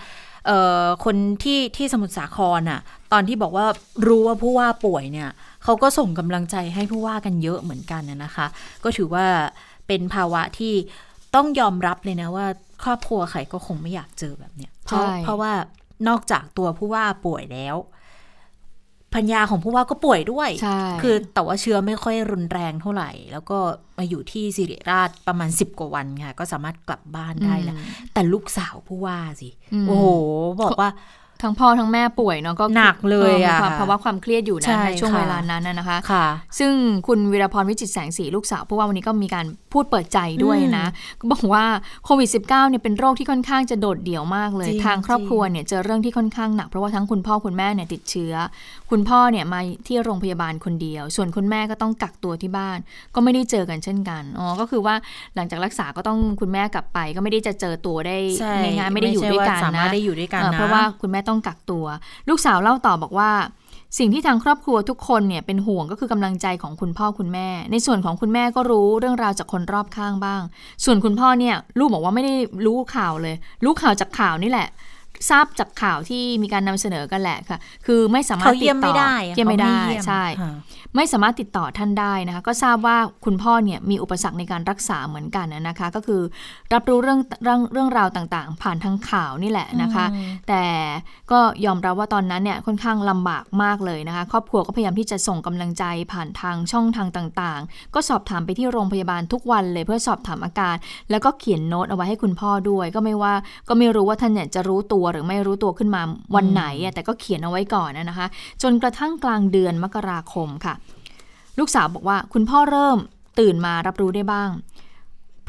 คนที่ที่สมุทรสาครอะ ตอนที่บอกว่ารู้ว่าผู้ว่าป่วยเนี่ยเขาก็ส่งกำลังใจให้ผู้ว่ากันเยอะเหมือนกันนะคะ ก็ถือว่าเป็นภาวะที่ต้องยอมรับเลยนะว่า ครอบครัวใครก็คงไม่อยากเจอแบบเนี้ยเพราะเพราะว่านอกจากตัวผู้ว่าป่วยแล้ว พัญญาของผู้ว่าก็ป่วยด้วย คือแต่ว่าเชื้อไม่ค่อยรุนแรงเท่าไหร่ แล้วก็มาอยู่ที่สิริราชประมาณสิบกว่าวันค่ะ ก็สามารถกลับบ้านได้แล้ว แต่ลูกสาวผู้ว่าสิ โอ้โห บอกว่าทั้งพ่อทั้งแม่ป่วยเนาะก็หนักเลยอะเพราะว่าความเครียดอยู่นะในช่วงเวลานั้นนะคะค่ะซึ่งคุณวีรพรวิจิตแสงสีลูกสาวเพราะว่าวันนี้ก็มีการพูดเปิดใจด้วยนะ ก็บอกว่าโควิด -19 เนี่ยเป็นโรคที่ค่อนข้างจะโดดเดี่ยวมากเลย ทางครอบครัวเนี่ยเจอเรื่องที่ค่อนข้างหนักเพราะว่าทั้งคุณพ่อคุณแม่เนี่ยติดเชื้อ คุณพ่อเนี่ยมาที่โรงพยาบาลคนเดียว ส่วนคุณแม่ก็ต้องกักตัวที่บ้าน ก็ไม่ได้เจอกันเช่นกันอ๋อก็คือว่าหลังจากรักษาก็ต้องคุณแม่กลับไป ก็ไม่ได้จะเจอตัวได้ง่ายๆไม่ได้อยู่ด้วยกันนะเพราะว่าคุณแม่ต้องกักตัว ลูกสาวเล่าต่อบอกว่าสิ่งที่ทางครอบครัวทุกคนเนี่ยเป็นห่วงก็คือกำลังใจของคุณพ่อคุณแม่ ในส่วนของคุณแม่ก็รู้เรื่องราวจากคนรอบข้างบ้าง ส่วนคุณพ่อเนี่ยลูกบอกว่าไม่ได้รู้ข่าวเลย รู้ข่าวจากข่าวนี่แหละ ทราบจากข่าวที่มีการนำเสนอกันแหละค่ะ คือไม่สามารถติดต่อเยี่ยมไม่ได้ใช่ไม่สามารถติดต่อท่านได้นะคะ ก็ทราบว่าคุณพ่อเนี่ยมีอุปสรรคในการรักษาเหมือนกันนะคะ ก็คือรับรู้เรื่องเรื่องเรื่องราวต่างๆ ผ่านทางข่าวนี่แหละนะคะ แต่ก็ยอมรับว่าตอนนั้นเนี่ยค่อนข้างลำบากมากเลยนะคะ ครอบครัวก็พยายามที่จะส่งกำลังใจผ่านทางช่องทางต่างๆ ก็สอบถามไปที่โรงพยาบาลทุกวันเลยเพื่อสอบถามอาการ แล้วก็เขียนโน้ตเอาไว้ให้คุณพ่อด้วย ก็ไม่ว่าก็ไม่รู้ว่าท่านเนี่ยจะรู้ตัวหรือไม่รู้ตัวขึ้นมาวันไหนแต่ก็เขียนเอาไว้ก่อนนะคะ จนกระทั่งกลางเดือนมกราคมค่ะ ลูกสาวบอกว่าคุณพ่อเริ่มตื่นมารับรู้ได้บ้าง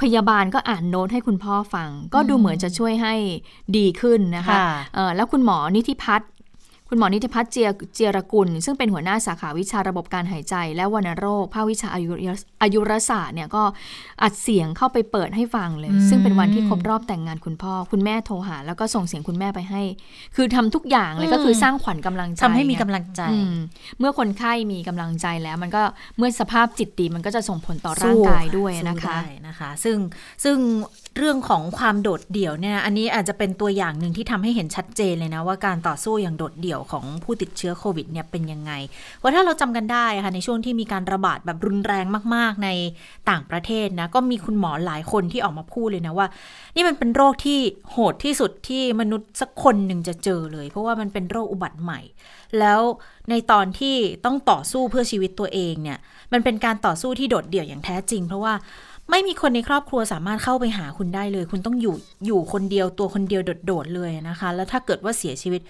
พยาบาลก็อ่านโน้ตให้คุณพ่อฟัง ก็ดูเหมือนจะช่วยให้ดีขึ้นนะคะแล้วคุณหมอนิธิพัฒน์ คุณหมอนิติพัฒน์เจียเจียรกุล ซึ่งเป็นหัวหน้าสาขาวิชาระบบการหายใจ และวัณโรค ภาควิชาอายุอายุรศาสตร์เนี่ยก็อัดเสียงเข้าไปเปิดให้ฟังเลย ซึ่งเป็นวันที่ครบรอบแต่งงานคุณพ่อ คุณแม่โทรหา แล้วก็ส่งเสียงคุณแม่ไปให้ คือทำทุกอย่างเลยก็คือสร้างขวัญกำลังใจทำให้มีกำลังใจ เมื่อคนไข้มีกำลังใจแล้ว มันก็เมื่อสภาพจิตดีมันก็จะส่งผลต่อร่างกายด้วยนะคะนะคะ ซึ่งซึ่งเรื่องของความโดดเดี่ยวเนี่ยอันนี้อาจจะเป็นตัวอย่างหนึ่งที่ทำให้เห็นชัดเจนเลยนะว่าการต่อสู้อย่างโดดเดี่ยวของผู้ติดเชื้อโควิดเนี่ยเป็นยังไงว่าถ้าเราจำกันได้ค่ะในช่วงที่มีการระบาดแบบรุนแรงมาก ๆ ในต่างประเทศนะก็มีคุณหมอหลายคนที่ออกมาพูดเลยนะว่า นี่มันเป็นโรคที่โหดที่สุดที่มนุษย์สักคนหนึ่งจะเจอเลย เพราะว่ามันเป็นโรคอุบัติใหม่ แล้วในตอนที่ต้องต่อสู้เพื่อชีวิตตัวเองเนี่ยมันเป็นการต่อสู้ที่โดดเดี่ยวอย่างแท้จริง เพราะว่า ไม่มีคนในครอบครัวสามารถเข้าไปหาคุณได้เลย คุณต้องอยู่อยู่คนเดียวตัวคนเดียวโดดๆเลยนะคะ แล้วถ้าเกิดว่าเสียชีวิต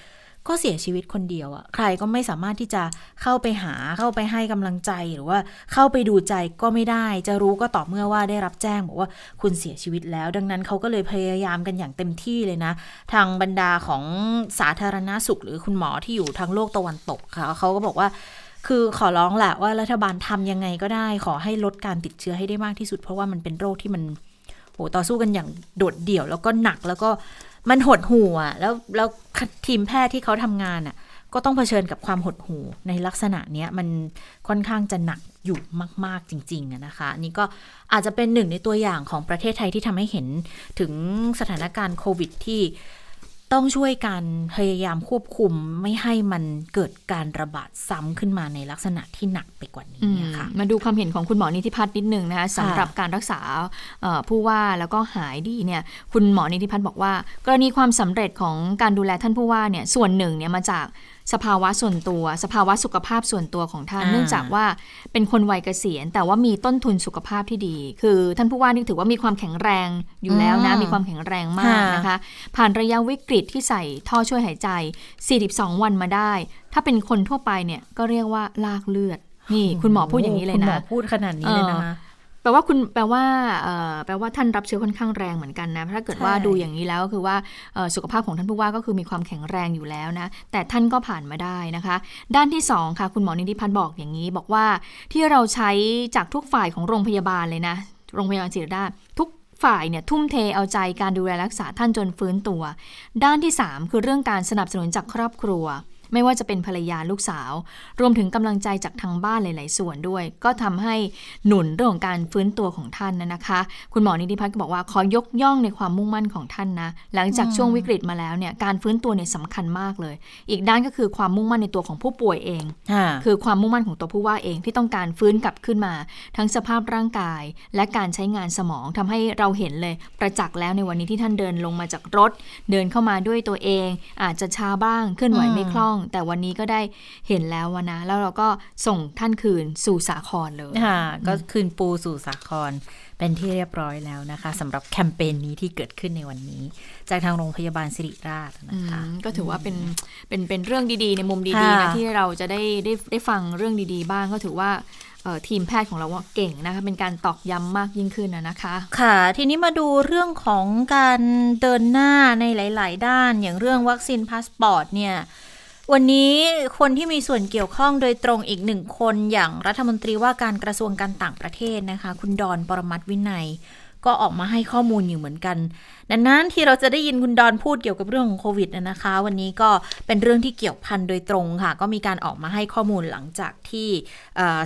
ก็เสียชีวิตคนเดียวอะใครก็ไม่สามารถที่จะเข้าไปหาเข้าไปให้กำลังใจหรือว่าเข้าไปดูใจก็ไม่ได้ จะรู้ก็ต่อเมื่อว่าได้รับแจ้งบอกว่าคุณเสียชีวิตแล้ว ดังนั้นเขาก็เลยพยายามกันอย่างเต็มที่เลยนะ ทางบรรดาของสาธารณาสุข หรือคุณหมอที่อยู่ทางโลกตะวันตกค่ะเขาก็บอกว่า คือขอร้องแหละว่ารัฐบาลทำยังไงก็ได้ ขอให้ลดการติดเชื้อให้ได้มากที่สุด เพราะว่ามันเป็นโรคที่มันโหต่อสู้กันอย่างโดดเดี่ยว แล้วก็หนักแล้วก็มันหดหู่อะแล้วแล้วทีมแพทย์ที่เขาทำงานอะ ก็ต้องเผชิญกับความหดหู่ในลักษณะเนี้ยมันค่อนข้างจะหนักอยู่มาก ๆ จริงๆนะคะนี่ก็อาจจะเป็นหนึ่งในตัวอย่างของประเทศไทยที่ทำให้เห็นถึงสถานการณ์โควิดที่ ต้องช่วยกันพยายามควบคุมไม่ให้มันเกิดการระบาดซ้ำขึ้นมาในลักษณะที่หนักไปกว่านี้ค่ะมาดูความเห็นของคุณหมอนิติพัฒน์นิดนึงนะคะสำหรับการรักษาผู้ว่าแล้วก็หายดีเนี่ยคุณหมอนิติพัฒน์บอกว่า กรณีความสำเร็จของการดูแลท่านผู้ว่าเนี่ยส่วนหนึ่งเนี่ยมาจาก สภาวะส่วนตัว สภาวะสุขภาพส่วนตัวของท่าน เนื่องจากว่าเป็นคนวัยเกษียณ แต่ว่ามีต้นทุนสุขภาพที่ดี คือท่านผู้ว่านี่ถือว่ามีความแข็งแรงอยู่แล้วนะ มีความแข็งแรงมากนะคะ ผ่านระยะวิกฤตที่ใส่ท่อช่วยหายใจ 42 วันมาได้ ถ้าเป็นคนทั่วไปเนี่ยก็เรียกว่าลากเลือด นี่คุณหมอพูดอย่างนี้เลยนะ คุณหมอพูดขนาดนี้เลยนะคะ แปลว่าคุณแปลว่าแปลว่าท่านรับเชื้อค่อนข้างแรงเหมือนกันนะถ้าเกิดว่าดูอย่างนี้แล้วก็คือว่าสุขภาพของท่านผู้ว่าก็คือมีความแข็งแรงอยู่แล้วนะ แต่ท่านก็ผ่านมาได้นะคะ ด้านที่ 2 ค่ะ คุณหมอนิติพันธ์บอกอย่างนี้ บอกว่าที่เราใช้จากทุกฝ่ายของโรงพยาบาลเลยนะ โรงพยาบาลศิริราชทุกฝ่ายเนี่ยทุ่มเทเอาใจการดูแลรักษาท่านจนฟื้นตัว ด้านที่ 3 คือเรื่องการสนับสนุนจากครอบครัว ไม่ว่าจะเป็นภรรยาลูกสาว รวมถึงกำลังใจจากทางบ้านหลาย ๆ ส่วนด้วย ก็ทำให้หนุนเรื่องของการฟื้นตัวของท่านนะคะ คุณหมอนิติพัฒน์ก็บอกว่าขอยกย่องในความมุ่งมั่นของท่านนะ หลังจากช่วงวิกฤตมาแล้วเนี่ยการฟื้นตัวเนี่ยสำคัญมากเลย อีกด้านก็คือความมุ่งมั่นในตัวของผู้ป่วยเอง คือความมุ่งมั่นของตัวผู้ว่าเองที่ต้องการฟื้นกลับขึ้นมา ทั้งสภาพร่างกาย และการใช้งานสมองทำให้เราเห็นเลยประจักษ์แล้วในวันนี้ที่ท่านเดินลงมาจากรถ เดินเข้ามาด้วยตัวเอง อาจจะช้าบ้างเคลื่อนไหวไม่คล่องแต่วันนี้ก็ได้เห็นแล้วนะ แล้วเราก็ส่งท่านคืนสู่สาครเลยค่ะก็คืนปูสู่สาครเป็นที่เรียบร้อยแล้วนะคะสำหรับแคมเปญนี้ที่เกิดขึ้นในวันนี้ จากทางโรงพยาบาลสิริราชนะคะก็ถือว่าเป็นเป็นเป็นเรื่องดีๆ ในมุมดีๆนะที่เราจะได้ได้ได้ฟังเรื่องดีๆ บ้างก็ถือว่าทีมแพทย์ของเราว่าเก่งนะคะเป็นการตอกย้ำมากยิ่งขึ้นนะคะ ค่ะ ทีนี้มาดูเรื่องของการเดินหน้าในหลาย ๆ ด้าน อย่างเรื่องวัคซีนพาสปอร์ตเนี่ย วันนี้คนที่มีส่วนเกี่ยวข้องโดยตรงอีกหนึ่งคนอย่างรัฐมนตรีว่าการกระทรวงการต่างประเทศนะคะ คุณดอนปรมัตถ์วินัย ก็ออกมาให้ข้อมูลอยู่เหมือนกันดังนั้นที่เราจะได้ยินคุณดอนพูดเกี่ยวกับเรื่องของโควิดนะคะ วันนี้ก็เป็นเรื่องที่เกี่ยวพันโดยตรงค่ะ ก็มีการออกมาให้ข้อมูลหลังจากที่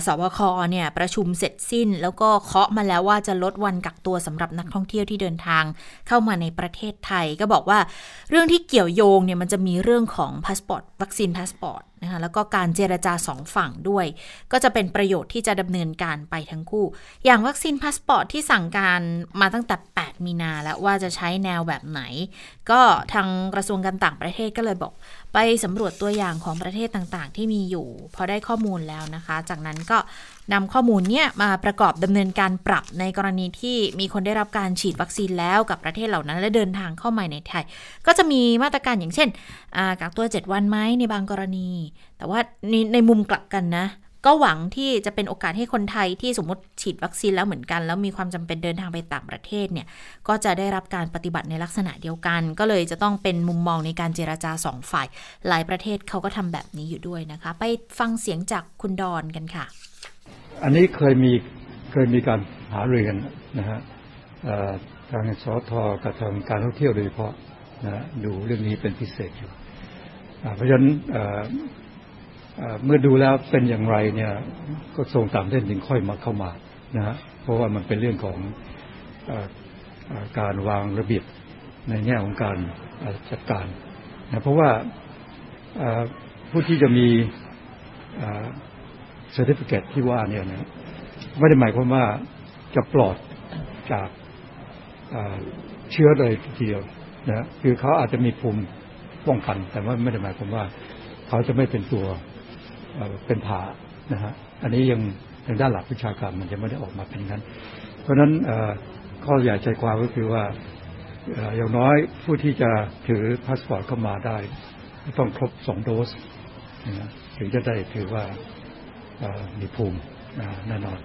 ศบค. เนี่ยประชุมเสร็จสิ้น แล้วก็เคาะมาแล้วว่าจะลดวันกักตัวสำหรับนักท่องเที่ยวที่เดินทางเข้ามาในประเทศไทย ก็บอกว่าเรื่องที่เกี่ยวโยงเนี่ยมันจะมีเรื่องของพาสปอร์ตวัคซีนพาสปอร์ต นะคะแล้วก็การเจรจาสองฝั่งด้วย ก็จะเป็นประโยชน์ที่จะดำเนินการไปทั้งคู่ อย่างวัคซีนพาสปอร์ตที่สั่งการมาตั้งแต่ 8 มีนาแล้วว่าจะใช้แนวแบบไหน ก็ทางกระทรวงการต่างประเทศก็เลยบอก ไปสำรวจตัวอย่างของประเทศต่างๆ ที่มีอยู่ พอได้ข้อมูลแล้วนะคะ จากนั้นก็นำข้อมูลเนี้ยมาประกอบดำเนินการปรับในกรณีที่มีคนได้รับการฉีดวัคซีนแล้วกับประเทศเหล่านั้น และเดินทางเข้ามาในไทย ก็จะมีมาตรการอย่างเช่นกักตัว 7 วันไหมในบางกรณี แต่ว่าในในมุมกลับกันนะ ก็หวังที่จะเป็นโอกาสให้คนไทยที่สมมติฉีดวัคซีนแล้วเหมือนกัน แล้วมีความจำเป็นเดินทางไปต่างประเทศเนี่ยก็จะได้รับการปฏิบัติในลักษณะเดียวกัน ก็เลยจะต้องเป็นมุมมองในการเจราจาสองฝ่าย หลายประเทศเขาก็ทำแบบนี้อยู่ด้วยนะคะ ไปฟังเสียงจากคุณดอนกันค่ะ อันนี้เคยมีเคยมีการหาเรือกันนะฮะทางสทกับทางการท่องเที่ยวโดยเฉพาะนะดูเรื่องนี้เป็นพิเศษอยู่เพราะฉะนั้น เมื่อดูแล้วเป็นอย่างไรเนี่ย ก็ทรงตามเส้นถึงค่อยมาเข้ามานะฮะเพราะว่ามันเป็นเรื่องของอการวางระเบียบในแง่ของการจัดการนะเพราะว่าผู้ที่จะมีเซอร์ติฟิเคตที่ว่าเนี่ยนะไม่ได้หมายความว่าจะปลอดจากเชื้อเลยทีเดียวนะคือเขาอาจจะมีภูมิป้องกัน แต่ว่าไม่ได้หมายความว่า เขาจะไม่เป็นตัว เป็นผ่านะฮะอันนี้ยังทางด้านหลักวิชาการมันยังไม่ได้ออกมาเป็นนั้น เพราะฉะนั้นข้อใหญ่ใจความก็คือว่าอย่างน้อยผู้ที่จะถือพาสปอร์ตเข้ามาได้ ต้องครบสองโดสถึงจะได้ถือว่ามีภูมิแน่นอน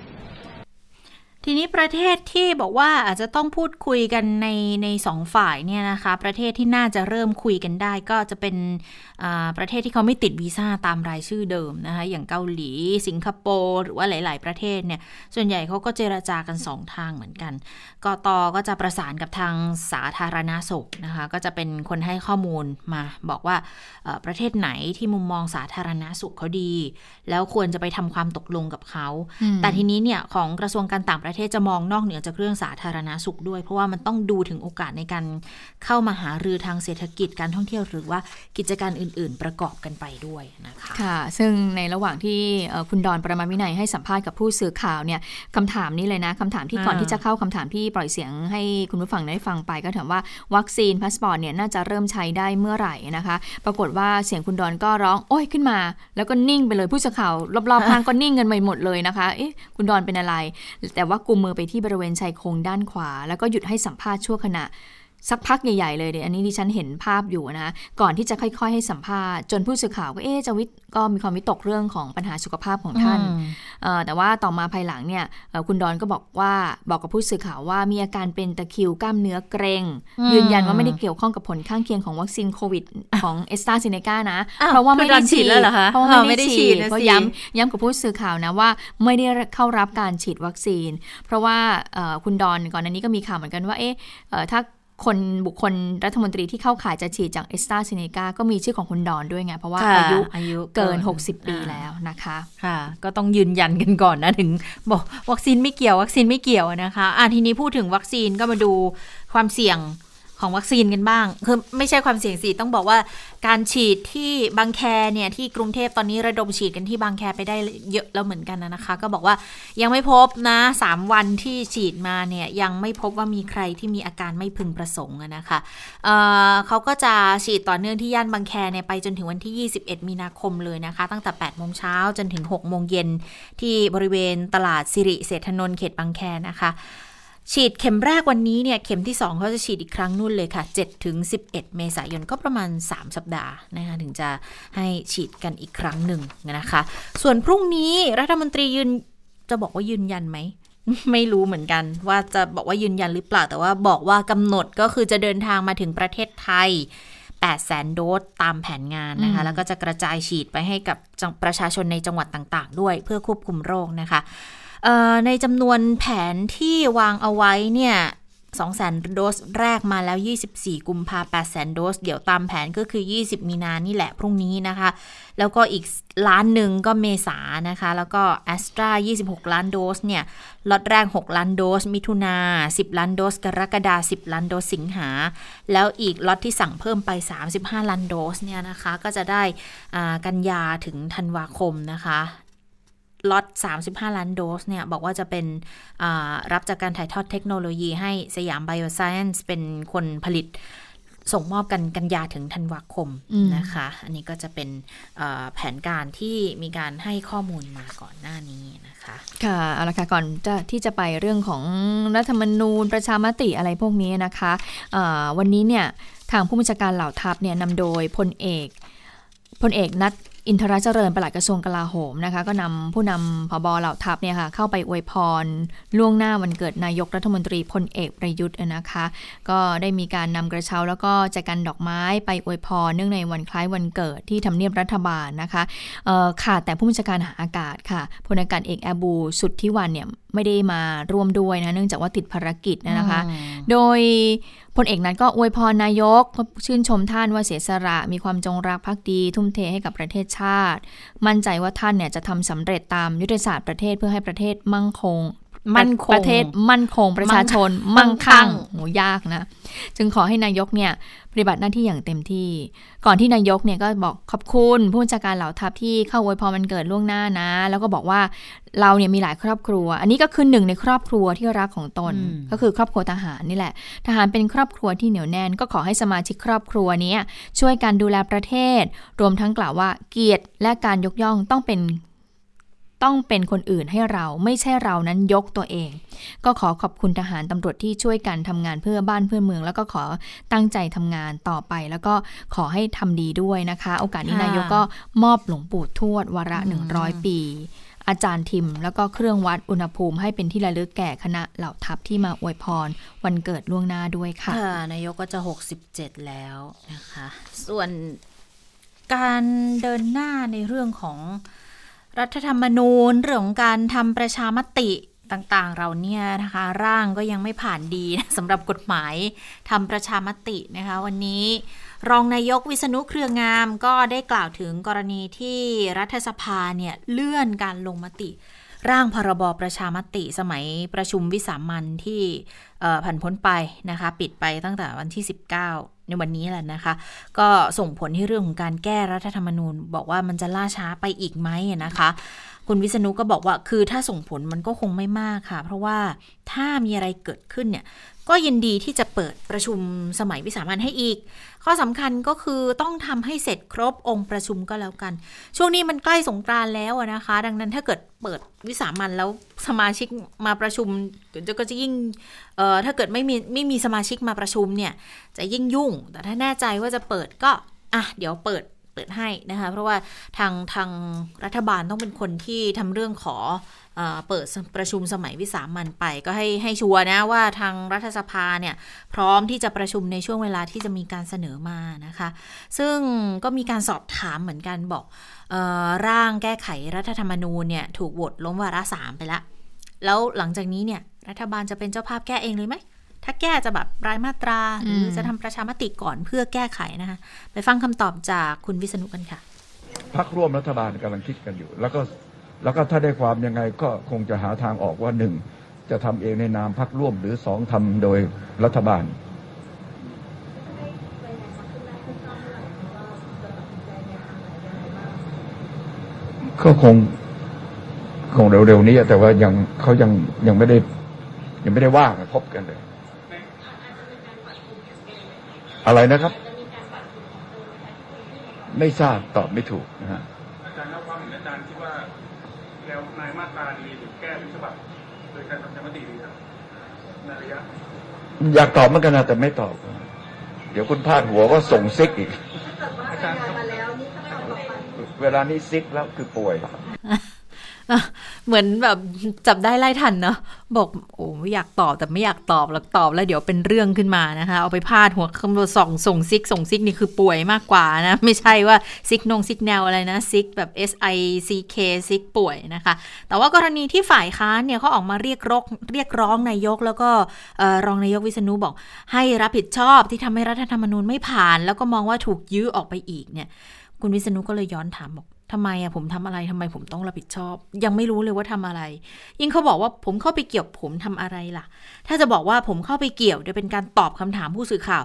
ทีนี้ประเทศที่บอกว่าอาจจะต้องพูดคุยกันในในสองฝ่ายเนี่ยนะคะ ประเทศที่น่าจะเริ่มคุยกันได้ ก็จะเป็นประเทศที่เขาไม่ติดวีซ่าตามรายชื่อเดิมนะคะอย่างเกาหลี สิงคโปร์หรือว่าหลาย ๆ ประเทศเนี่ยส่วนใหญ่เขาก็เจราจากัน 2 ทางเหมือนกันกตก็จะประสานกับทางสาธารณาสุขนะคะก็จะเป็นคนให้ข้อมูลมาบอกว่าประเทศไหนที่มุมมองสาธารณาสุขเขาดี แล้วควรจะไปทำความตกลงกับเขาแต่ทีนี้เนี่ยของกระทรวงการต่างประเทศจะมองนอกเหนือจากเรื่องสาธารณาสุขด้วย เพราะว่ามันต้องดูถึงโอกาสในการเข้ามาหารือทางเศรษฐกิจการท่องเที่ยวหรือว่ากิจการอื่น ๆ ประกอบกันไปด้วยนะคะค่ะ ซึ่งในระหว่างที่คุณดอนปรมัตถ์วินัยให้สัมภาษณ์กับผู้สื่อข่าวเนี่ยคำถามนี้เลยนะคำถามที่ก่อนที่จะเข้าคำถามที่ปล่อยเสียงให้คุณผู้ฟังได้ฟังไปก็ถามว่าวัคซีนพาสปอร์ตเนี่ยน่าจะเริ่มใช้ได้เมื่อไหร่นะคะ ปรากฏว่าเสียงคุณดอนก็ร้องโอ้ยขึ้นมา แล้วก็นิ่งไปเลยผู้สื่อข่าวรอบๆข้างก็นิ่งกันไปหมดเลยนะคะเอ๊ะคุณดอนเป็นอะไร แต่ว่ากุมมือไปที่บริเวณชายโครงด้านขวา แล้วก็หยุดให้สัมภาษณ์ชั่วขณะ สักพักใหญ่ ๆ เลยเดี๋ยวอันนี้ดิฉันเห็นภาพอยู่นะ ก่อนที่จะค่อย ๆ ให้สัมภาษณ์จนผู้สื่อข่าวก็เอ๊จะวิทก็มีความวิตกเรื่องของปัญหาสุขภาพของท่าน แต่ว่าต่อมาภายหลังเนี่ยคุณดอนก็บอกว่าบอกกับผู้สื่อข่าวว่ามีอาการเป็นตะคิวกล้ามเนื้อเกรง ยืนยันว่าไม่ได้เกี่ยวข้องกับผลข้างเคียงของวัคซีนโควิดของเอสตราเซเนกานะ เพราะว่าไม่ได้ฉีดเพราะว่าไม่ได้ฉีดเพราะย้ำย้ำกับผู้สื่อข่าวนะว่าไม่ได้เข้ารับการฉีดวัคซีน เพราะว่าคุณดอนก่อนหน้านี้ก็มีข่าวเหมือนกันว่าเอ๊ะถ้า คนบุคคลรัฐมนตรีที่เข้าข่ายจะฉีดจากเอสตราเซเนกาก็มีชื่อของคุณดอนด้วยไง เพราะว่าอายุอายุเกิน 60 ปีแล้วนะคะค่ะ ก็ต้องยืนยันกันก่อนนะถึง บอกวัคซีนไม่เกี่ยววัคซีนไม่เกี่ยวนะคะอะทีนี้พูดถึงวัคซีนก็มาดูความเสี่ยง ของวัคซีนกันบ้าง คือไม่ใช่ความเสี่ยงสิต้องบอกว่าการฉีดที่บางแคเนี่ยที่กรุงเทพตอนนี้ระดมฉีดกันที่บางแคไปได้เยอะแล้วเหมือนกันนะคะ ก็บอกว่ายังไม่พบนะสามวันที่ฉีดมาเนี่ยยังไม่พบว่ามีใครที่มีอาการไม่พึงประสงค์นะคะเเขาก็จะฉีดต่อเนื่องที่ย่านบางแคเนี่ยไปจนถึงวันที่ 21 มีนาคมเลยนะคะ ตั้งแต่8โมงเช้าจนถึง6โมงเย็นที่บริเวณตลาดสิริเศรษฐนนท์เขตบางแคนะคะ ฉีดเข็มแรกวันนี้เนี่ยเข็มที่ 2 เขาจะฉีดอีกครั้งนู่นเลยค่ะ7ถึง11 เมษายนก็ประมาณ 3 สัปดาห์นะคะถึงจะให้ฉีดกันอีกครั้งหนึ่งนะคะ ส่วนพรุ่งนี้รัฐมนตรียืนจะบอกว่ายืนยันไหมไม่รู้เหมือนกัน ว่าจะบอกว่ายืนยันหรือเปล่า แต่ว่าบอกว่ากำหนดก็คือจะเดินทางมาถึงประเทศไทย8แสนโดสตามแผนงานนะคะ แล้วก็จะกระจายฉีดไปให้กับประชาชนในจังหวัดต่าง ๆ ด้วยเพื่อควบคุมโรคนะคะ ในจำนวนแผนที่วางเอาไว้เนี่ย2แสนโดสแรกมาแล้ว 24 กุมภาพันธ์แสนโดส เดี๋ยวตามแผนก็คือ 20 มีนานี่แหละพรุ่งนี้นะคะ แล้วก็อีกล้านหนึ่งก็เมษานะคะ แล้วก็แอสตรา26 ล้านโดสเนี่ยล็อตแรก 6 ล้านโดส มิถุนา 10 ล้านโดส กรกฎา10 ล้านโดส สิงหา แล้วอีกล็อตที่สั่งเพิ่มไป 35 ล้านโดสเนี่ยนะคะ ก็จะได้กันยาถึงธันวาคมนะคะ ล็อต 35 ล้านโดสเนี่ยบอกว่าจะเป็นรับจากการถ่ายทอดเทคโนโลยีให้สยามไบโอไซเอนซ์เป็นคนผลิตส่งมอบกันกันยาถึงธันวาคมนะคะ อันนี้ก็จะเป็นแผนการที่มีการให้ข้อมูลมาก่อนหน้านี้นะคะ ค่ะเอาละค่ะก่อนจะที่จะไปเรื่องของรัฐธรรมนูญประชามติอะไรพวกนี้นะคะะวันนี้เนี่ยทางผู้บัญชาการเหล่าทัพเนี่ยนำโดยพลเอกพลเอกณัฐ อินทรเจริญปลัดกระทรวงกลาโหมนะคะก็นำผู้นำพบเหล่าทัพเนี่ยค่ะเข้าไปอวยพร ล่วงหน้าวันเกิดนายกรัฐมนตรีพลเอกประยุทธ์นะคะ ก็ได้มีการนำกระเช้าแล้วก็แจกันดอกไม้ไปอวยพร เนื่องในวันคล้ายวันเกิดที่ทำเนียบรัฐบาลนะคะขาดแต่ผู้บัญชาการหาอากาศค่ะพลอากาศเอกแอบูสุดที่วันเนี่ย ไม่ได้มาร่วมด้วยนะเนื่องจากว่าติดภารกิจนะคะ โดยพลเอกนั้นก็อวยพรนายกชื่นชมท่านว่าเสียสละมีความจงรักภักดี ทุ่มเทให้กับประเทศชาติ มั่นใจว่าท่านเนี่ยจะทำสำเร็จตามยุทธศาสตร์ประเทศเพื่อให้ประเทศมั่งคง มั่นคงประเทศมั่นคงประชาชน มั่งคั่งโหยากนะ จึงขอให้นายกเนี่ยปฏิบัติหน้าที่อย่างเต็มที่ ก่อนที่นายกเนี่ยก็บอกขอบคุณผู้บัญชาการเหล่าทัพที่เข้าอวยพรมันเกิดล่วงหน้านะ แล้วก็บอกว่าเราเนี่ยมีหลายครอบครัว อันนี้ก็คือหนึ่งในครอบครัวที่รักของตน ก็คือครอบครัวทหารนี่แหละ ทหารเป็นครอบครัวที่เหนียวแน่น ก็ขอให้สมาชิกครอบครัวนี้ช่วยกันดูแลประเทศ รวมทั้งกล่าวว่าเกียรติและการยกย่องต้องเป็น ต้องเป็นคนอื่นให้เราไม่ใช่เรานั้นยกตัวเอง ก็ขอขอบคุณทหารตำรวจที่ช่วยกันทำงานเพื่อบ้านเพื่อเมือง แล้วก็ขอตั้งใจทำงานต่อไป แล้วก็ขอให้ทำดีด้วยนะคะ โอกาสนี้นายกก็มอบหลวงปู่ทวดวาระหนึ่งร้อยปี อาจารย์ทิม แล้วก็เครื่องวัดอุณหภูมิให้เป็นที่ระลึกแก่คณะเหล่าทัพที่มาอวยพร วันเกิดล่วงหน้าด้วยค่ะนายกก็จะ 67 แล้วนะคะ ส่วนการเดินหน้าในเรื่องของ รัฐธรรมนูญเรื่องการทำประชามติต่างๆ เราเนี่ยนะคะ ร่างก็ยังไม่ผ่านดีสำหรับกฎหมายทำประชามตินะคะ วันนี้ รองนายกวิษณุเครืองามก็ได้กล่าวถึงกรณีที่รัฐสภาเนี่ยเลื่อนการลงมติ ร่างพรบประชามติสมัยประชุมวิสามันที่ผ่านพ้นไปนะคะ ปิดไปตั้งแต่วันที่ 19 ในวันนี้แหละนะคะ ก็ส่งผลให้เรื่องของการแก้รัฐธรรมนูญ บอกว่ามันจะล่าช้าไปอีกไหมนะคะ คุณวิษณุก็บอกว่าคือถ้าส่งผลมันก็คงไม่มากค่ะ เพราะว่าถ้ามีอะไรเกิดขึ้นเนี่ย ก็ยินดีที่จะเปิดประชุมสมัยวิสามันให้อีก ข้อสำคัญก็คือต้องทำให้เสร็จครบองค์ประชุมก็แล้วกัน ช่วงนี้มันใกล้สงกรานแล้วนะคะ ดังนั้นถ้าเกิดเปิดวิสามันแล้วสมาชิกมาประชุมก็จะยิ่งเอ่อถ้าเกิดไม่มีไม่มีสมาชิกมาประชุมเนี่ยจะยิ่งยุ่ง แต่ถ้าแน่ใจว่าจะเปิดก็อะเดี๋ยวเปิด เปิดให้นะคะ เพราะว่าทางทางรัฐบาลต้องเป็นคนที่ทำเรื่องขอเปิดประชุมสมัยวิสามันไป ก็ให้ให้ชัวร์นะว่าทางรัฐสภาเนี่ยพร้อมที่จะประชุมในช่วงเวลาที่จะมีการเสนอมานะคะ ซึ่งก็มีการสอบถามเหมือนกันบอกออร่างแก้ไขรัฐธรรมนูญเนี่ยถูกโหวตล้มวาระสามไปแล้ว แล้วหลังจากนี้เนี่ยรัฐบาลจะเป็นเจ้าภาพแก้เองเลยไหม ถ้าแก้จะแบบรายมาตราหรือจะทำประชามติก่อนเพื่อแก้ไขนะคะ ไปฟังคำตอบจากคุณวิษณุกันค่ะพักร่วมรัฐบาลกำลังคิดกันอยู่ แล้วก็แล้วก็ถ้าได้ความยังไงก็คงจะหาทางออกว่าหนึ่งจะทำเองในนามพักร่วมหรือสองทำโดยรัฐบาลก็คงคงเร็วๆนี้แต่ว่ายังเขายังยังไม่ได้ยังไม่ได้ว่างพบกันเลย อะไรนะครับ ไม่ทราบตอบไม่ถูกนะฮะอาจารย์เล่าความเห็นอาจารย์คิดว่าแล้วนายมาตราดีหรือแก้เป็นฉบับโดยการทำประชามติดีครับในระยะอยากตอบเหมือนกันนะแต่ไม่ตอบ เดี๋ยวคุณพาดหัวก็ส่งซิกอีกเวลานี้ sick แล้วคือป่วย เหมือนแบบจับได้ไล่ทันเนาะบอกโอ้ไม่อยากตอบแต่ไม่อยากตอบแล้วตอบแล้วเดี๋ยวเป็นเรื่องขึ้นมานะคะ เอาไปพาดหัวคำว่าส่องส่งซิกส่งซิกนี่คือป่วยมากกว่านะ ไม่ใช่ว่าซิกนงซิกแนวอะไรนะซิกแบบ S I C K ซิกป่วยนะคะ แต่ว่ากรณีที่ฝ่ายค้านเนี่ยเขาออกมาเรียกร้องเรียกร้องนายก แล้วก็รองนายกวิษณุบอก ให้รับผิดชอบที่ทำให้รัฐธรรมนูญไม่ผ่าน แล้วก็มองว่าถูกยื้อออกไปอีกเนี่ย คุณวิษณุก็เลยย้อนถามบอก ทำไมอะผมทำอะไรทำไมผมต้องรับผิดชอบ ยังไม่รู้เลยว่าทำอะไร ยิ่งเขาบอกว่าผมเข้าไปเกี่ยวผมทำอะไรล่ะ ถ้าจะบอกว่าผมเข้าไปเกี่ยวจะเป็นการตอบคำถามผู้สื่อข่าว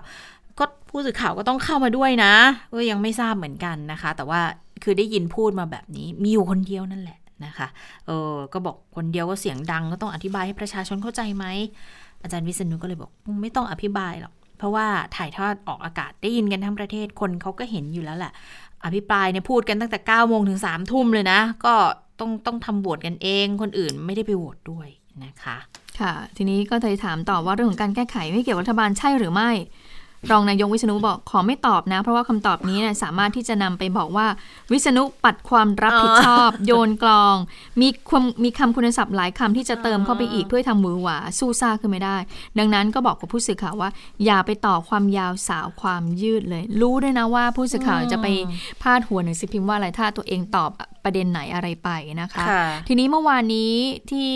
ก็ผู้สื่อข่าวก็ต้องเข้ามาด้วยนะก็ยังไม่ทราบเหมือนกันนะคะ แต่ว่าคือได้ยินพูดมาแบบนี้มีอยู่คนเดียวนั่นแหละนะคะเออก็บอกคนเดียวก็เสียงดังก็ต้องอธิบายให้ประชาชนเข้าใจไหมอาจารย์วิษณุก็เลยบอกไม่ต้องอธิบายหรอกเพราะว่าถ่ายทอดออกอากาศได้ยินกันทั้งประเทศคนเขาก็เห็นอยู่แล้วแหละ อภิปรายเนี่ยพูดกันตั้งแต่9ก้าโมงถึง3ามทุ่มเลยนะ ก็ต้องต้องทำโหวตกันเองคนอื่นไม่ได้ไปโหวตด้วยนะคะ ค่ะ ทีนี้ก็เลยถามต่อว่าเรื่องของการแก้ไขไม่เกี่ยวรัฐบาลใช่หรือไม่ รองนายกวิษณุบอกขอไม่ตอบนะ เพราะว่าคำตอบนี้เนี่ยสามารถที่จะนำไปบอกว่า วิษณุปัดความรับผิดชอบ โยนกลอง มีความมีคำคุณศัพท์หลายคำที่จะเติมเข้าไปอีกเพื่อทำมือหวาสู้ซ่าขึ้นไม่ได้ ดังนั้นก็บอกกับผู้สื่อข่าวว่า อย่าไปต่อความยาวสาวความยืดเลย รู้ด้วยนะว่าผู้สื่อข่าวจะไปพาดหัวหนังสือพิมพ์ว่าอะไรถ้าตัวเองตอบประเด็นไหนอะไรไปนะคะทีนี้เมื่อวานนี้ที่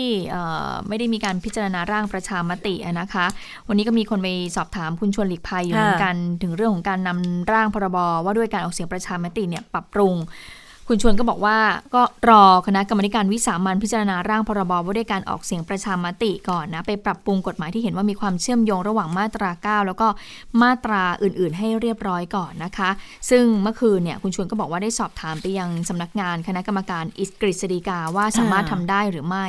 ไม่ได้มีการพิจารณาร่างประชามตินะคะ วันนี้ก็มีคนไปสอบถามคุณชวนหลีกภัยอยู่เหมือนกัน ถึงเรื่องของการนำร่างพรบว่าด้วยการออกเสียงประชามติเนี่ยปรับปรุง คุณชวนก็บอกว่าก็รอคณะกรรมการวิสามันพิจารณาร่างพรบว่าด้วยการออกเสียงประชามติก่อนนะไปปรับปรุงกฎหมายที่เห็นว่ามีความเชื่อมโยงระหว่างมาตรา 9 แล้วก็มาตราอื่น ๆ ให้เรียบร้อยก่อนนะคะ ซึ่งเมื่อคืนเนี่ยคุณชวนก็บอกว่าได้สอบถามไปยังสำนักงานคณะกรรมการอิสกฤษฎีกาว่าสามารถทำได้หรือไม่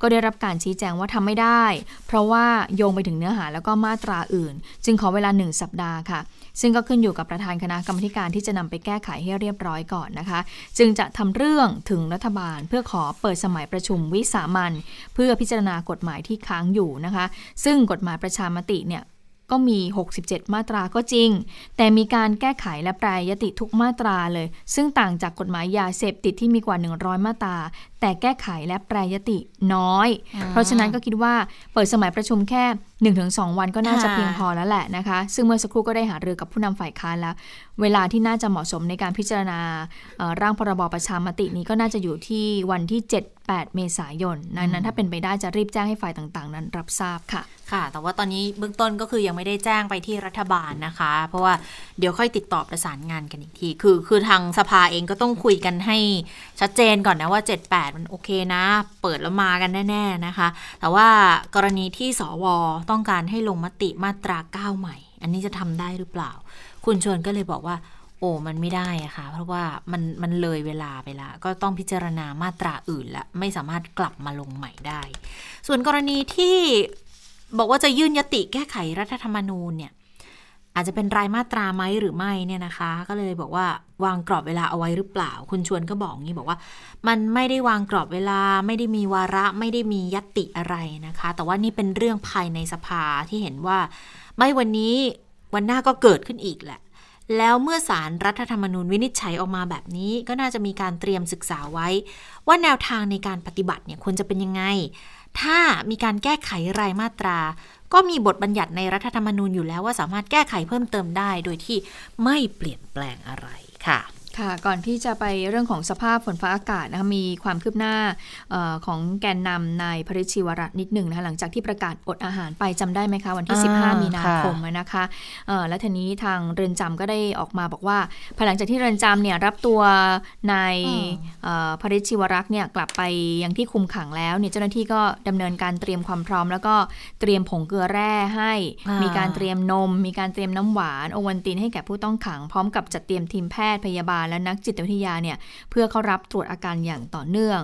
ก็ได้รับการชี้แจงว่าทำไม่ได้ เพราะว่าโยงไปถึงเนื้อหาแล้วก็มาตราอื่น จึงขอเวลาหนึ่งสัปดาห์ค่ะ ซึ่งก็ขึ้นอยู่กับประธานคณะกรรมการที่จะนำไปแก้ไขให้เรียบร้อยก่อนนะคะ จึงจะทำเรื่องถึงรัฐบาลเพื่อขอเปิดสมัยประชุมวิสามันเพื่อพิจารณากฎหมายที่ค้างอยู่นะคะ ซึ่งกฎหมายประชามติเนี่ยก็มี 67 มาตราก็จริง แต่มีการแก้ไขและแปรยติทุกมาตราเลย ซึ่งต่างจากกฎหมายยาเสพติดที่มีกว่า 100 มาตรา แต่แก้ไขและแปรยติน้อย เพราะฉะนั้นก็คิดว่าเปิดสมัยประชุมแค่ 1-2 วันก็น่าจะเพียงพอแล้วแหละนะคะ ซึ่งเมื่อสักครู่ก็ได้หารือกับผู้นำฝ่ายค้านแล้ว เวลาที่น่าจะเหมาะสมในการพิจารณาร่างพรบประชามตินี้ก็น่าจะอยู่ที่วันที่ 7-8 เมษายนนั้นถ้าเป็นไปได้จะรีบแจ้งให้ฝ่ายต่างๆ นั้นรับทราบค่ะ ค่ะ แต่ว่าตอนนี้เบื้องต้นก็คือยังไม่ได้แจ้งไปที่รัฐบาลนะคะ เพราะว่าเดี๋ยวค่อยติดต่อประสานงานกันอีกที คือคือทางสภาเองก็ต้องคุยกันให้ ชัดเจนก่อนนะว่า 78 มันโอเคนะ เปิดแล้วมากันแน่ ๆนะคะ แต่ว่ากรณีที่สวต้องการให้ลงมติมาตรา 9 ใหม่ อันนี้จะทำได้หรือเปล่า คุณชวนก็เลยบอกว่า โอ้มันไม่ได้อะค่ะ เพราะว่ามันมันเลยเวลาไปละ ก็ต้องพิจารณามาตราอื่นละ ไม่สามารถกลับมาลงใหม่ได้ ส่วนกรณีที่บอกว่าจะยื่นยติแก้ไขรัฐธรรมนูญเนี่ย อาจจะเป็นรายมาตราไหมหรือไม่เนี่ยนะคะ ก็เลยบอกว่าวางกรอบเวลาเอาไว้หรือเปล่า คุณชวนก็บอกงี้บอกว่า มันไม่ได้วางกรอบเวลาไม่ได้มีวาระไม่ได้มียติอะไรนะคะ แต่ว่านี่เป็นเรื่องภายในสภาที่เห็นว่า ไม่วันนี้วันหน้าก็เกิดขึ้นอีกแหละ แล้วเมื่อสารรัฐธรรมนูญวินิจฉัยออกมาแบบนี้ ก็น่าจะมีการเตรียมศึกษาไว้ ว่าแนวทางในการปฏิบัติเนี่ยควรจะเป็นยังไง ถ้ามีการแก้ไขรายมาตรา ก็มีบทบัญญัติในรัฐธรรมนูญอยู่แล้วว่าสามารถแก้ไขเพิ่มเติมได้ โดยที่ไม่เปลี่ยนแปลงอะไรค่ะ ค่ะ ก่อนที่จะไปเรื่องของสภาพฝนฟ้าอากาศนะคะมีความคืบหน้าออของแกนนำนายพริชิวรัตนิดหนึ่งนะคะหลังจากที่ประกาศอดอาหารไปจำได้ไหมคะวันที่ 15 มีนาคมนะคะและทีนี้ทางเรือนจำก็ได้ออกมาบอกว่าภายหลังจากที่เรือนจำเนี่ยรับตัวนายพริชิวรักษ์เนี่ยกลับไปยังที่คุมขังแล้วเนี่ยเจ้าหน้าที่ก็ดำเนินการเตรียมความพร้อม แล้วก็เตรียมผงเกลือแร่ให้ มีการเตรียมนม มีการเตรียมน้ำหวานโอวันตินให้แก่ผู้ต้องขังพร้อมกับจัดเตรียมทีมแพทย์พยาบาลและนักจิตวิทยาเนี่ยเพื่อเข้ารับตรวจอาการอย่างต่อเนื่อง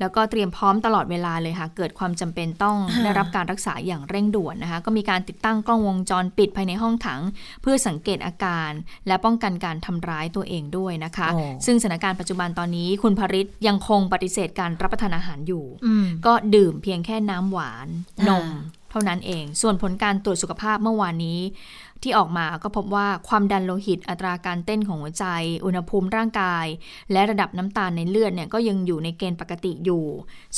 แล้วก็เตรียมพร้อมตลอดเวลาเลยค่ะ เกิดความจำเป็นต้องได้รับการรักษาอย่างเร่งด่วนนะคะ ก็มีการติดตั้งกล้องวงจรปิดภายในห้องขัง เพื่อสังเกตอาการ และป้องกันการทำร้ายตัวเองด้วยนะคะ ซึ่งสถานการณ์ปัจจุบันตอนนี้ คุณภริศยังคงปฏิเสธการรับประทานอาหารอยู่ ก็ดื่มเพียงแค่น้ำหวานนมเท่านั้นเอง ส่วนผลการตรวจสุขภาพเมื่อวานนี้ ที่ออกมาก็พบว่าความดันโลหิตอัตราการเต้นของหัวใจ อุณหภูมิร่างกาย และระดับน้ำตาลในเลือดเนี่ยก็ยังอยู่ในเกณฑ์ปกติอยู่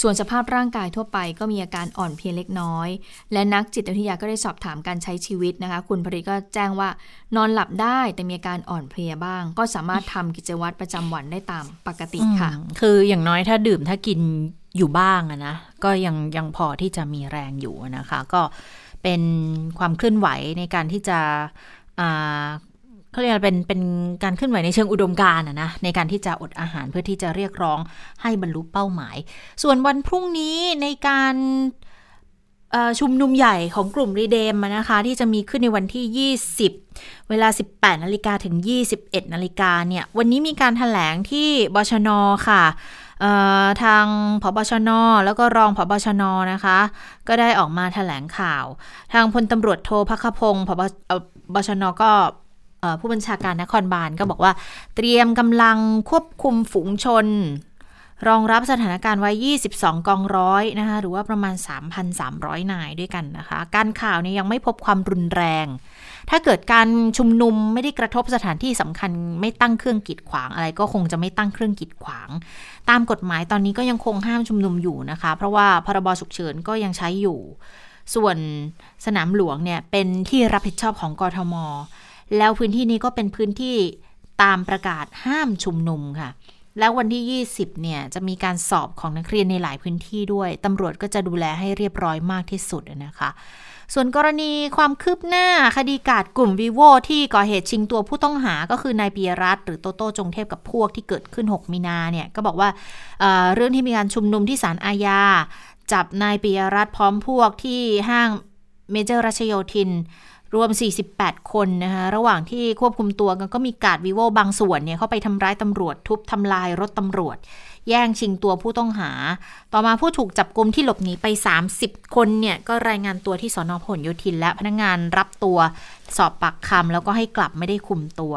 ส่วนสภาพร่างกายทั่วไปก็มีอาการอ่อนเพลียเล็กน้อย และนักจิตวิทยาก็ได้สอบถามการใช้ชีวิตนะคะ คุณภริก็แจ้งว่านอนหลับได้แต่มีอาการอ่อนเพลียบ้าง ก็สามารถทำกิจวัตรประจำวันได้ตามปกติค่ะ คืออย่างน้อยถ้าดื่มถ้ากินอยู่บ้างนะก็ยังยังพอที่จะมีแรงอยู่นะคะ ก็ เป็นความเคลื่อนไหวในการที่จะเขาเรียกเป็นเป็นการเคลื่อนไหวในเชิงอุดมการณ์นะในการที่จะอดอาหารเพื่อที่จะเรียกร้องให้บรรลุเป้าหมาย ส่วนวันพรุ่งนี้ในการชุมนุมใหญ่ของกลุ่มรีเดมนะคะที่จะมีขึ้นในวันที่ 20 เวลา 18นาฬิกาถึง 21นาฬิกาเนี่ยวันนี้มีการถแถลงที่บชนค่ะ ทางพบชน แล้วก็รองพบชนนะคะ ก็ได้ออกมาถแถลงข่าว ทางพลตำรวจโทพักพงศ์พบชนก็ผู้บัญชาการนครบาลก็บอกว่า เตรียมกำลังควบคุมฝูงชน รองรับสถานการณ์ไว้ 22 กองร้อยนะคะหรือว่าประมาณ 3,300 นายด้วยกันนะคะ การข่าวนี้ยังไม่พบความรุนแรง ถ้าเกิดการชุมนุมไม่ได้กระทบสถานที่สำคัญ ไม่ตั้งเครื่องกีดขวางอะไรก็คงจะไม่ตั้งเครื่องกีดขวาง ตามกฎหมายตอนนี้ก็ยังคงห้ามชุมนุมอยู่นะคะ เพราะว่าพรบฉุกเฉินก็ยังใช้อยู่ ส่วนสนามหลวงเนี่ยเป็นที่รับผิดชอบของกทม แล้วพื้นที่นี้ก็เป็นพื้นที่ตามประกาศห้ามชุมนุมค่ะแล้ววันที่ 20 เนี่ย จะมีการสอบของนักเรียนในหลายพื้นที่ด้วย ตำรวจก็จะดูแลให้เรียบร้อยมากที่สุดนะคะ ส่วนกรณีความคืบหน้าคดีการ์ดกลุ่มวีโว่ที่ก่อเหตุชิงตัวผู้ต้องหาก็คือนายปิยรัฐหรือโตโต้จงเทพกับพวกที่เกิดขึ้น 6 มีนาเนี่ยก็บอกว่าเรื่องที่มีการชุมนุมที่ศาลอาญาจับนายปิยรัฐพร้อมพวกที่ห้างเมเจอร์รัชโยธินรวม 48 คนนะคะ ระหว่างที่ควบคุมตัวกันก็มีการ์ดวีโว่บางส่วนเนี่ยเข้าไปทำร้ายตำรวจทุบทำลายรถตำรวจ แย่งชิงตัวผู้ต้องหา ต่อมาผู้ถูกจับกลุมที่หลบหนีไป 30 คนเนี่ย ก็รายงานตัวที่สอนอพหลโยธิน และพนักงงานรับตัวสอบปากคำแล้วก็ให้กลับไม่ได้คุมตัว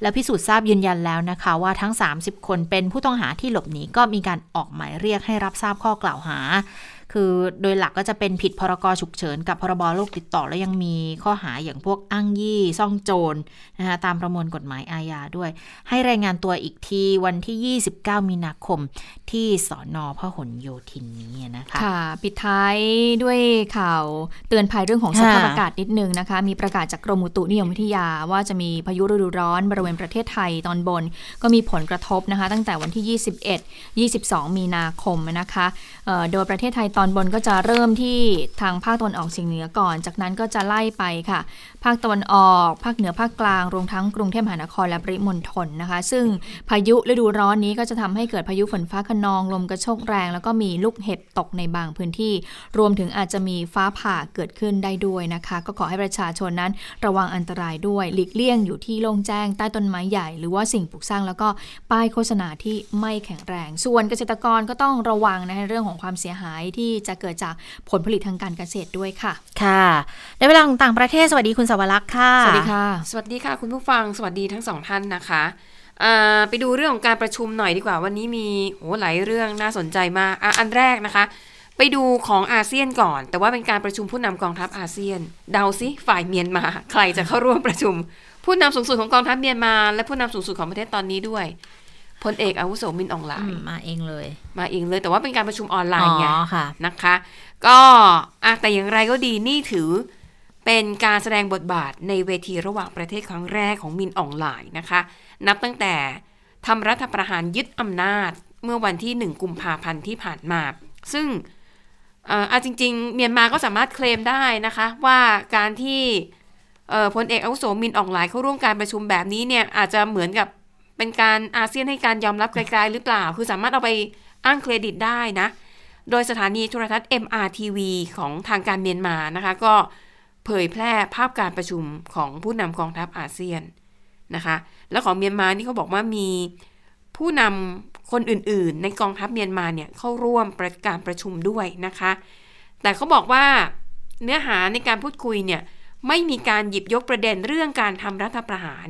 แล้วพิสูจน์ทราบยืนยันแล้วนะคะ ว่าทั้ง 30 คนเป็นผู้ต้องหาที่หลบหนีก็มีการออกหมายเรียกให้รับทราบข้อกล่าวหา คือโดยหลักก็จะเป็นผิดพรกฉุกเฉินกับพรบโรคติดต่อแล้วยังมีข้อหาอย่างพวกอ้างยี่ซ่องโจรนะคะตามประมวลกฎหมายอาญาด้วย ให้รายงานตัวอีกทีวันที่ 29 มีนาคมที่สอนอพหลโยธินนี้นะคะค่ะปิดท้ายด้วยข่าวเตือนภัยเรื่องของสภาพอากาศนิดนึงนะคะ มีประกาศจากกรมอุตุนิยมวิทยาว่าจะมีพายุฤดูร้อนบริเวณประเทศไทยตอนบน ก็มีผลกระทบนะคะ ตั้งแต่วันที่ 21 22 มีนาคมนะคะโดยประเทศไทยตอนบนก็จะเริ่มที่ทางภาคตะวันออกเฉียงเหนือก่อน จากนั้นก็จะไล่ไปค่ะภาคตะวันออก ภาคเหนือภาคกลาง รวมทั้งกรุงเทพมหานครและปริมณฑลนะคะ ซึ่งพายุฤดูร้อนนี้ก็จะทำให้เกิดพายุฝนฟ้าขนอง ลมกระโชกแรง แล้วก็มีลูกเห็บตกในบางพื้นที่ รวมถึงอาจจะมีฟ้าผ่าเกิดขึ้นได้ด้วยนะคะ ก็ขอให้ประชาชนนั้นระวังอันตรายด้วย หลีกเลี่ยงอยู่ที่โล่งแจ้งใต้ต้นไม้ใหญ่ หรือว่าสิ่งปลูกสร้างแล้วก็ป้ายโฆษณาที่ไม่แข็งแรง ส่วนเกษตรกรก็ต้องระวังนะในเรื่องของความเสียหายที่จะเกิดจากผลผลิตทางการเกษตรด้วยค่ะ ค่ะ ในเวลาของต่างประเทศสวัสดีคุณสวรักษ์ค่ะ สวัสดีค่ะ สวัสดีค่ะ คุณผู้ฟัง สวัสดีทั้งสองท่านนะคะไปดูเรื่องของการประชุมหน่อยดีกว่า วันนี้มีโอ้หลายเรื่องน่าสนใจมากออันแรกนะคะ ไปดูของอาเซียนก่อน แต่ว่าเป็นการประชุมผู้นำกองทัพอาเซียน เดาซิฝ่ายเมียนมา ใครจะเข้าร่วมประชุม ผู้นำสูงสุดของกองทัพเมียนมา และผู้นำสูงสุดของประเทศตอนนี้ด้วยพลเอกอาวุโสมินอองหลายมาเองเลย มาเองเลย แต่ว่าเป็นการประชุมออนไลน์ไงนะคะ ก็อะแต่อย่างไรก็ดีนี่ถือ เป็นการแสดงบทบาทในเวทีระหว่างประเทศครั้งแรกของมินอองหลายนะคะ นับตั้งแต่ทำรัฐประหารยึดอำนาจเมื่อวันที่หนึ่งกุมภาพันธ์ที่ผ่านมา ซึ่งอาจริง ๆ เมียนมาก็สามารถเคลมได้นะคะ ว่าการที่พลเอกอาวุโสมินอองหลายเข้าร่วมการประชุมแบบนี้เนี่ยอาจจะเหมือนกับเป็นการอาเซียนให้การยอมรับไกลๆหรือเปล่า คือสามารถเอาไปอ้างเครดิตได้นะ โดยสถานีโทรทัศน์ MRTV ของทางการเมียนมานะคะ ก็เเผยแพร่ภาพการประชุมของผู้นำกองทัพอาเซียนนะคะ แล้วของเมียนมานี่เขาบอกว่ามีผู้นำคนอื่นๆ ในกองทัพเมียนมาเนี่ยเข้าร่วมประการประชุมด้วยนะคะ แต่เขาบอกว่าเนื้อหาในการพูดคุยเนี่ยไม่มีการหยิบยกประเด็นเรื่องการทำรัฐประหาร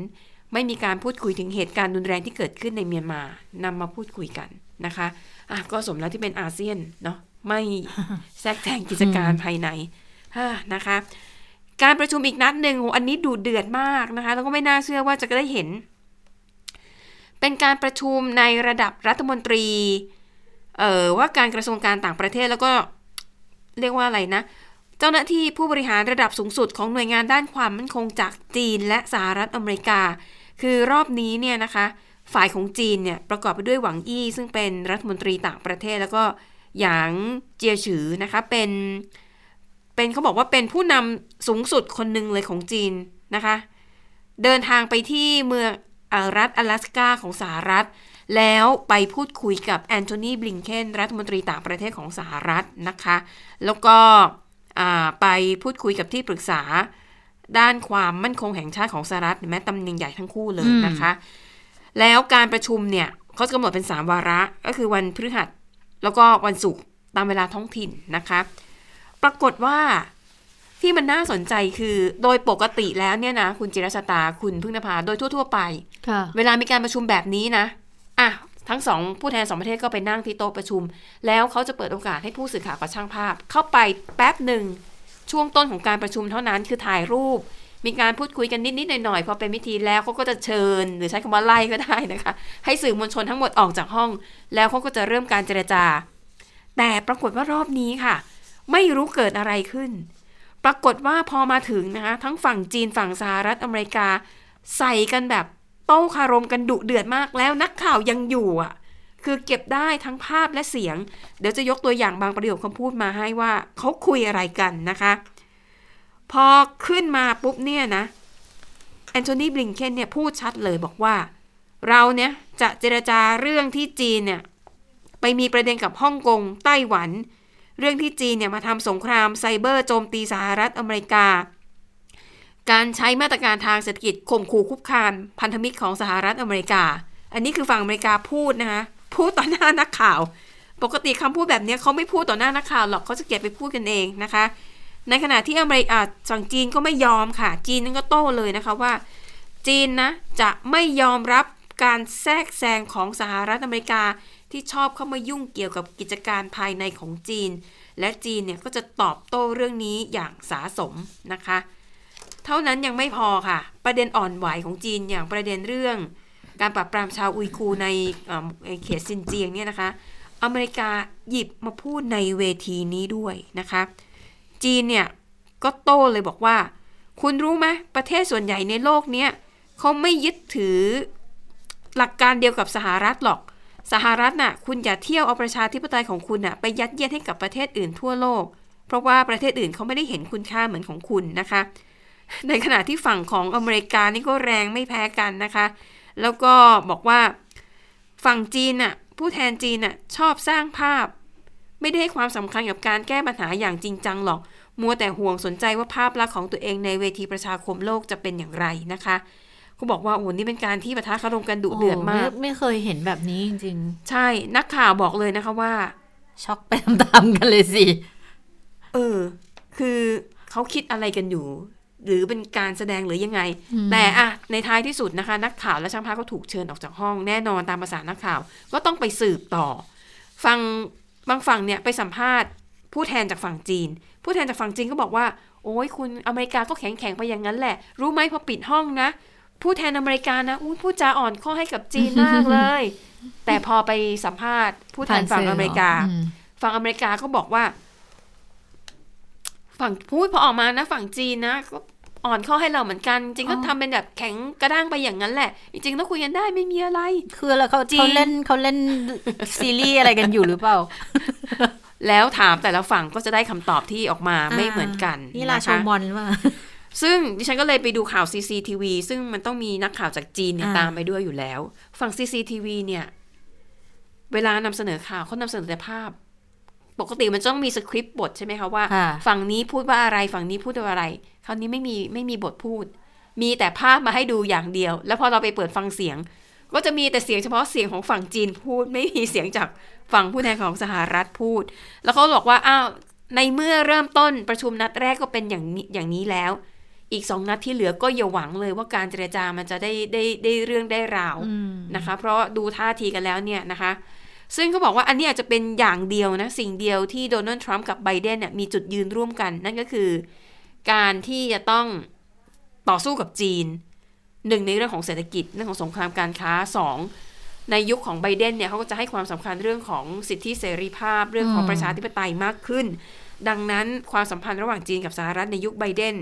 ไม่มีการพูดคุยถึงเหตุการณ์รุนแรงที่เกิดขึ้นในเมียนมานำมาพูดคุยกันนะคะอะก็สมแล้วที่เป็นอาเซียนเนาะไม่แทรกแซงกิจการภายในนะคะ การประชุมอีกนัดหนึ่งอันนี้ดูเดือดมากนะคะ แล้วก็ไม่น่าเชื่อว่าจะได้เห็น เป็นการประชุมในระดับรัฐมนตรี เอ่อว่าการกระทรวงการต่างประเทศแล้วก็เรียกว่าอะไรนะ เจ้าหน้าที่ผู้บริหารระดับสูงสุดของหน่วยงานด้านความมั่นคงจากจีนและสหรัฐอเมริกา คือรอบนี้เนี่ยนะคะ ฝ่ายของจีนเนี่ยประกอบไปด้วยหวังอี้ซึ่งเป็นรัฐมนตรีต่างประเทศแล้วก็หยางเจียฉือนะคะเป็น เป็นเขาบอกว่าเป็นผู้นำสูงสุดคนหนึ่งเลยของจีนนะคะ เดินทางไปที่เมืองรัฐ阿拉สกาของสหรัฐ แล้วไปพูดคุยกับแอนโทนีบลิงเคนรัฐมนตรีต่างประเทศของสหรัฐนะคะ แล้วก็ไปพูดคุยกับที่ปรึกษาด้านความมั่นคงแห่งชาติของสหรัฐแม้ตำแหน่งใหญ่ทั้งคู่เลยนะคะ แล้วการประชุมเนี่ยเขากำหนดเป็นสามวาระ ก็คือวันพฤหัส แล้วก็วันศุกร์ตามเวลาท้องถิ่นนะคะ ปรากฏว่าที่มันน่าสนใจคือโดยปกติแล้วเนี่ยนะ คุณจิรชตาคุณพึ่งนภาโดยทั่ว ๆ ไป เวลามีการประชุมแบบนี้นะอะทั้งสองผู้แทนสองประเทศก็ไปนั่งที่โต๊ะประชุม แล้วเขาจะเปิดโอกาสให้ผู้สื่อข่าวกับช่างภาพ เข้าไปแป๊บหนึ่งช่วงต้นของการประชุมเท่านั้นคือถ่ายรูป มีการพูดคุยกันนิดๆหน่อยๆพอเป็นพิธีแล้วเขาก็จะเชิญ หรือใช้คำว่าไล่ก็ได้นะคะ ให้สื่อมวลชนทั้งหมดออกจากห้อง แล้วเขาก็จะเริ่มการเจรจา แต่ปรากฏว่ารอบนี้ค่ะ ไม่รู้เกิดอะไรขึ้น ปรากฏว่าพอมาถึงนะคะทั้งฝั่งจีนฝั่งสหรัฐอเมริกา ใส่กันแบบโต้คารมกันดุเดือดมากแล้วนักข่าวยังอยู่อะ คือเก็บได้ทั้งภาพและเสียง เดี๋ยวจะยกตัวอย่างบางประโยคคำพูดมาให้ว่าเขาคุยอะไรกันนะคะ พอขึ้นมาปุ๊บเนี่ยนะแอนโทนีบลิงเคนเนี่ยพูดชัดเลยบอกว่า เราเนี่ยจะเจรจาเรื่องที่จีนเนี่ยไปมีประเด็นกับฮ่องกงไต้หวัน เรื่องที่จีนเนี่ยมาทำสงครามไซเบอร์โจมตีสหรัฐอเมริกา การใช้มาตรการทางเศรษฐกิจข่มขู่คุกคามพันธมิตรของสหรัฐอเมริกา อันนี้คือฝั่งอเมริกาพูดนะคะพูดต่อหน้านักข่าว ปกติคำพูดแบบนี้เขาไม่พูดต่อหน้านักข่าวหรอกเขาจะเก็บไปพูดกันเองนะคะ ในขณะที่อเมริกาฝั่งจีนก็ไม่ยอมค่ะ จีนนั่นก็โต้เลยนะคะว่า จีนนะจะไม่ยอมรับการแทรกแซงของสหรัฐอเมริกา ที่ชอบเข้ามายุ่งเกี่ยวกับกิจการภายในของจีน และจีนเนี่ยก็จะตอบโต้เรื่องนี้อย่างสาสมนะคะ เท่านั้นยังไม่พอค่ะ ประเด็นอ่อนไหวของจีนอย่างประเด็นเรื่อง การปราบปรามชาวอุยกูในเขตซินเจียงเนี่ยนะคะ อเมริกาหยิบมาพูดในเวทีนี้ด้วยนะคะ จีนเนี่ยก็โต้เลยบอกว่า คุณรู้ไหมประเทศส่วนใหญ่ในโลกเนี้ยเขาไม่ยึดถือหลักการเดียวกับสหรัฐหรอก สหรัฐน่ะคุณอย่าเที่ยวเอาประชาธิปไตยของคุณน่ะไปยัดเยียดให้กับประเทศอื่นทั่วโลก เพราะว่าประเทศอื่นเขาไม่ได้เห็นคุณค่าเหมือนของคุณนะคะ ในขณะที่ฝั่งของอเมริกานี่ก็แรงไม่แพ้กันนะคะ แล้วก็บอกว่าฝั่งจีนน่ะผู้แทนจีนน่ะชอบสร้างภาพ ไม่ได้ให้ความสำคัญกับการแก้ปัญหาอย่างจริงจังหรอก มัวแต่ห่วงสนใจว่าภาพลักษณ์ของตัวเองในเวทีประชาคมโลกจะเป็นอย่างไรนะคะ เขาบอกว่าโอ้นี่เป็นการที่ประทะคารมกันดุเดือดมากไม่ไม่เคยเห็นแบบนี้จริงๆ ใช่นักข่าวบอกเลยนะคะว่า ช็อกไปตามๆกันเลยสิ เออ คือเขาคิดอะไรกันอยู่ หรือเป็นการแสดงหรือยังไง แต่อะในท้ายที่สุดนะคะ นักข่าวและช่างภาพก็ถูกเชิญออกจากห้องแน่นอนตามภาษานักข่าว ก็ต้องไปสืบต่อ ฟังบางฝั่งเนี่ยไปสัมภาษณ์ ผู้แทนจากฝั่งจีน ผู้แทนจากฝั่งจีนก็บอกว่า โอ้ยคุณอเมริกาก็แข็งแข็งไปอย่างนั้นแหละ รู้ไหมพอปิดห้องนะ ผู้แทนอเมริกานะอู้พูดจาอ่อนข้อให้กับจีนมากเลย แต่พอไปสัมภาษณ์ ผู้แทนฝั่งอเมริกา ฝั่งอเมริกาก็บอกว่า ฝั่งพูดพอออกมานะ ฝั่งจีนนะก็อ่อนข้อให้เราเหมือนกัน จริงก็ทำเป็นแบบแข็งกระด้างไปอย่างนั้นแหละ จริงๆต้องคุยกันได้ไม่มีอะไร คือแล้วเขาเขาเล่นเขาเล่นซีรีส์อะไรกันอยู่หรือเปล่า แล้วถามแต่ละฝั่งก็จะได้คำตอบที่ออกมาไม่เหมือนกันนี่ลาชมอนว่า ซึ่งดิฉันก็เลยไปดูข่าว CCTV ซึ่งมันต้องมีนักข่าวจากจีนเนี่ยตามไปด้วยอยู่แล้ว ฝั่ง CCTV เนี่ย เวลานำเสนอข่าวเขานำเสนอแต่ภาพ ปกติมันต้องมีสคริปต์บทใช่ไหมคะว่า ฝั่งนี้พูดว่าอะไรฝั่งนี้พูดว่าอะไร คราวนี้ไม่มีไม่มีบทพูด มีแต่ภาพมาให้ดูอย่างเดียว แล้วพอเราไปเปิดฟังเสียง ก็จะมีแต่เสียงเฉพาะเสียงของฝั่งจีนพูด ไม่มีเสียงจากฝั่งผู้แทนของสหรัฐพูด แล้วเขาบอกว่าอ้าวในเมื่อเริ่มต้นประชุมนัดแรกก็เป็นอย่างนี้อย่างนี้แล้ว อีกสองนัดที่เหลือก็อย่าหวังเลยว่าการเจรจามันจะได้ได้ได้เรื่องได้ราวนะคะ เพราะดูท่าทีกันแล้วเนี่ยนะคะ ซึ่งเขาบอกว่าอันนี้อาจจะเป็นอย่างเดียวนะ สิ่งเดียวที่โดนัลด์ทรัมป์กับไบเดนเนี่ยมีจุดยืนร่วมกัน นั่นก็คือ การที่จะต้องต่อสู้กับจีนหนึ่งในเรื่องของเศรษฐกิจเรื่องของสงครามการค้าสองในยุคของไบเดนเนี่ยเขาก็จะให้ความสำคัญเรื่องของสิทธิเสรีภาพเรื่องของประชาธิปไตยมากขึ้น ดังนั้นความสัมพันธ์ระหว่างจีนกับสหรัฐในยุคไบเดน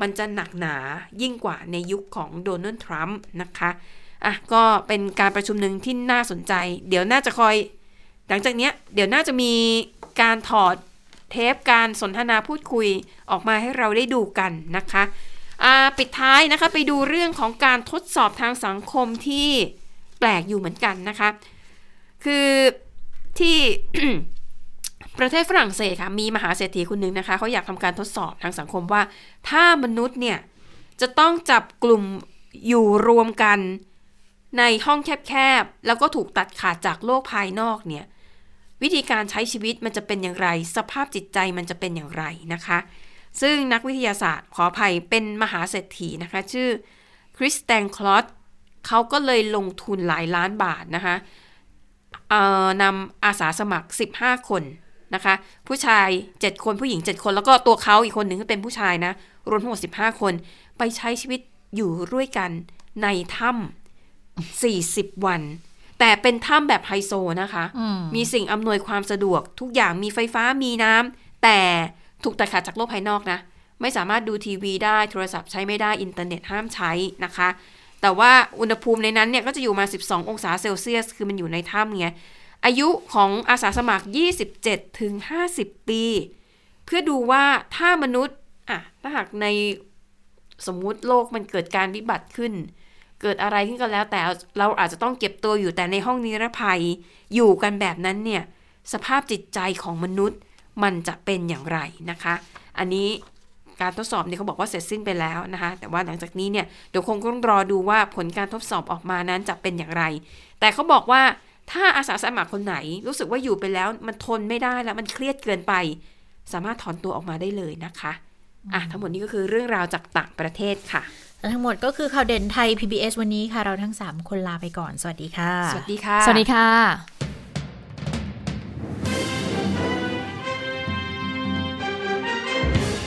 มันจะหนักหนายิ่งกว่าในยุคของโดนัลด์ทรัมป์นะคะอะก็เป็นการประชุมหนึ่งที่น่าสนใจ เดี๋ยวน่าจะคอย หลังจากเนี้ยเดี๋ยวน่าจะมีการถอดเทปการสนทนาพูดคุยออกมาให้เราได้ดูกันนะคะปิดท้ายนะคะไปดูเรื่องของการทดสอบทางสังคมที่แปลกอยู่เหมือนกันนะคะ คือที่ ประเทศฝรั่งเศสค่ะมีมหาเศรษฐีคนหนึ่งนะคะเขาอยากทำการทดสอบทางสังคมว่า ถ้ามนุษย์เนี่ยจะต้องจับกลุ่มอยู่รวมกันในห้องแคบๆ แล้วก็ถูกตัดขาดจากโลกภายนอกเนี่ยวิธีการใช้ชีวิตมันจะเป็นอย่างไร สภาพจิตใจมันจะเป็นอย่างไรนะคะ ซึ่งนักวิทยาศาสตร์ขออภัยเป็นมหาเศรษฐีนะคะ ชื่อคริสแตนคลอสเขาก็เลยลงทุนหลายล้านบาทนะคะนำอาสาสมัคร 15 คน นะคะ ผู้ชาย 7 คนผู้หญิง 7 คน แล้วก็ตัวเขาอีกคนหนึ่งก็เป็นผู้ชายนะ รวมทั้งหมด15 คน ไปใช้ชีวิตอยู่ด้วยกันในถ้ำ40 วัน แต่เป็นถ้ำแบบไฮโซนะคะมมีสิ่งอำนวยความสะดวก ทุกอย่างมีไฟฟ้ามีน้ำแต่ถูกตัดขาดจากโลกภายนอกนะ ไม่สามารถดูทีวีได้โทรศัพท์ใช้ไม่ได้อินเทอร์เน็ตห้ามใช้นะคะแต่ว่าอุณหภูมิในนั้นเนี่ยก็จะอยู่มา 12 องศาเซลเซียส คือมันอยู่ในถ้ำไง อายุของอาสาสมัคร 27 ถึง 50 ปี เพื่อดูว่าถ้ามนุษย์อะถ้าหากในสมมุติโลกมันเกิดการวิบัติขึ้น เกิดอะไรขึ้นก็แล้วแต่เราอาจจะต้องเก็บตัวอยู่แต่ในห้องนิรภัยอยู่กันแบบนั้นเนี่ยสภาพจิตใจของมนุษย์มันจะเป็นอย่างไรนะคะ อันนี้การทดสอบเนี่ยเขาบอกว่าเสร็จสิ้นไปแล้วนะคะ แต่ว่าหลังจากนี้เนี่ยเดี๋ยวคงต้องรอดูว่าผลการทดสอบออกมานั้นจะเป็นอย่างไร แต่เขาบอกว่า ถ้าอาสาสมัครคนไหน รู้สึกว่าอยู่ไปแล้ว มันทนไม่ได้แล้วมันเครียดเกินไป สามารถถอนตัวออกมาได้เลยนะคะอะทั้งหมดนี้ก็คือเรื่องราวจากต่างประเทศค่ะทั้งหมดก็คือข่าวเด่นไทย PBS วันนี้ค่ะ เราทั้ง 3 คนลาไปก่อน สวัสดีค่ะ สวัสดีค่ะ สวัสดีค่ะ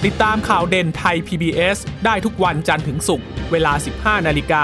ติดตามข่าวเด่นไทย PBS ได้ทุกวันจันทร์ถึงศุกร์เวลา 15 นาฬิกา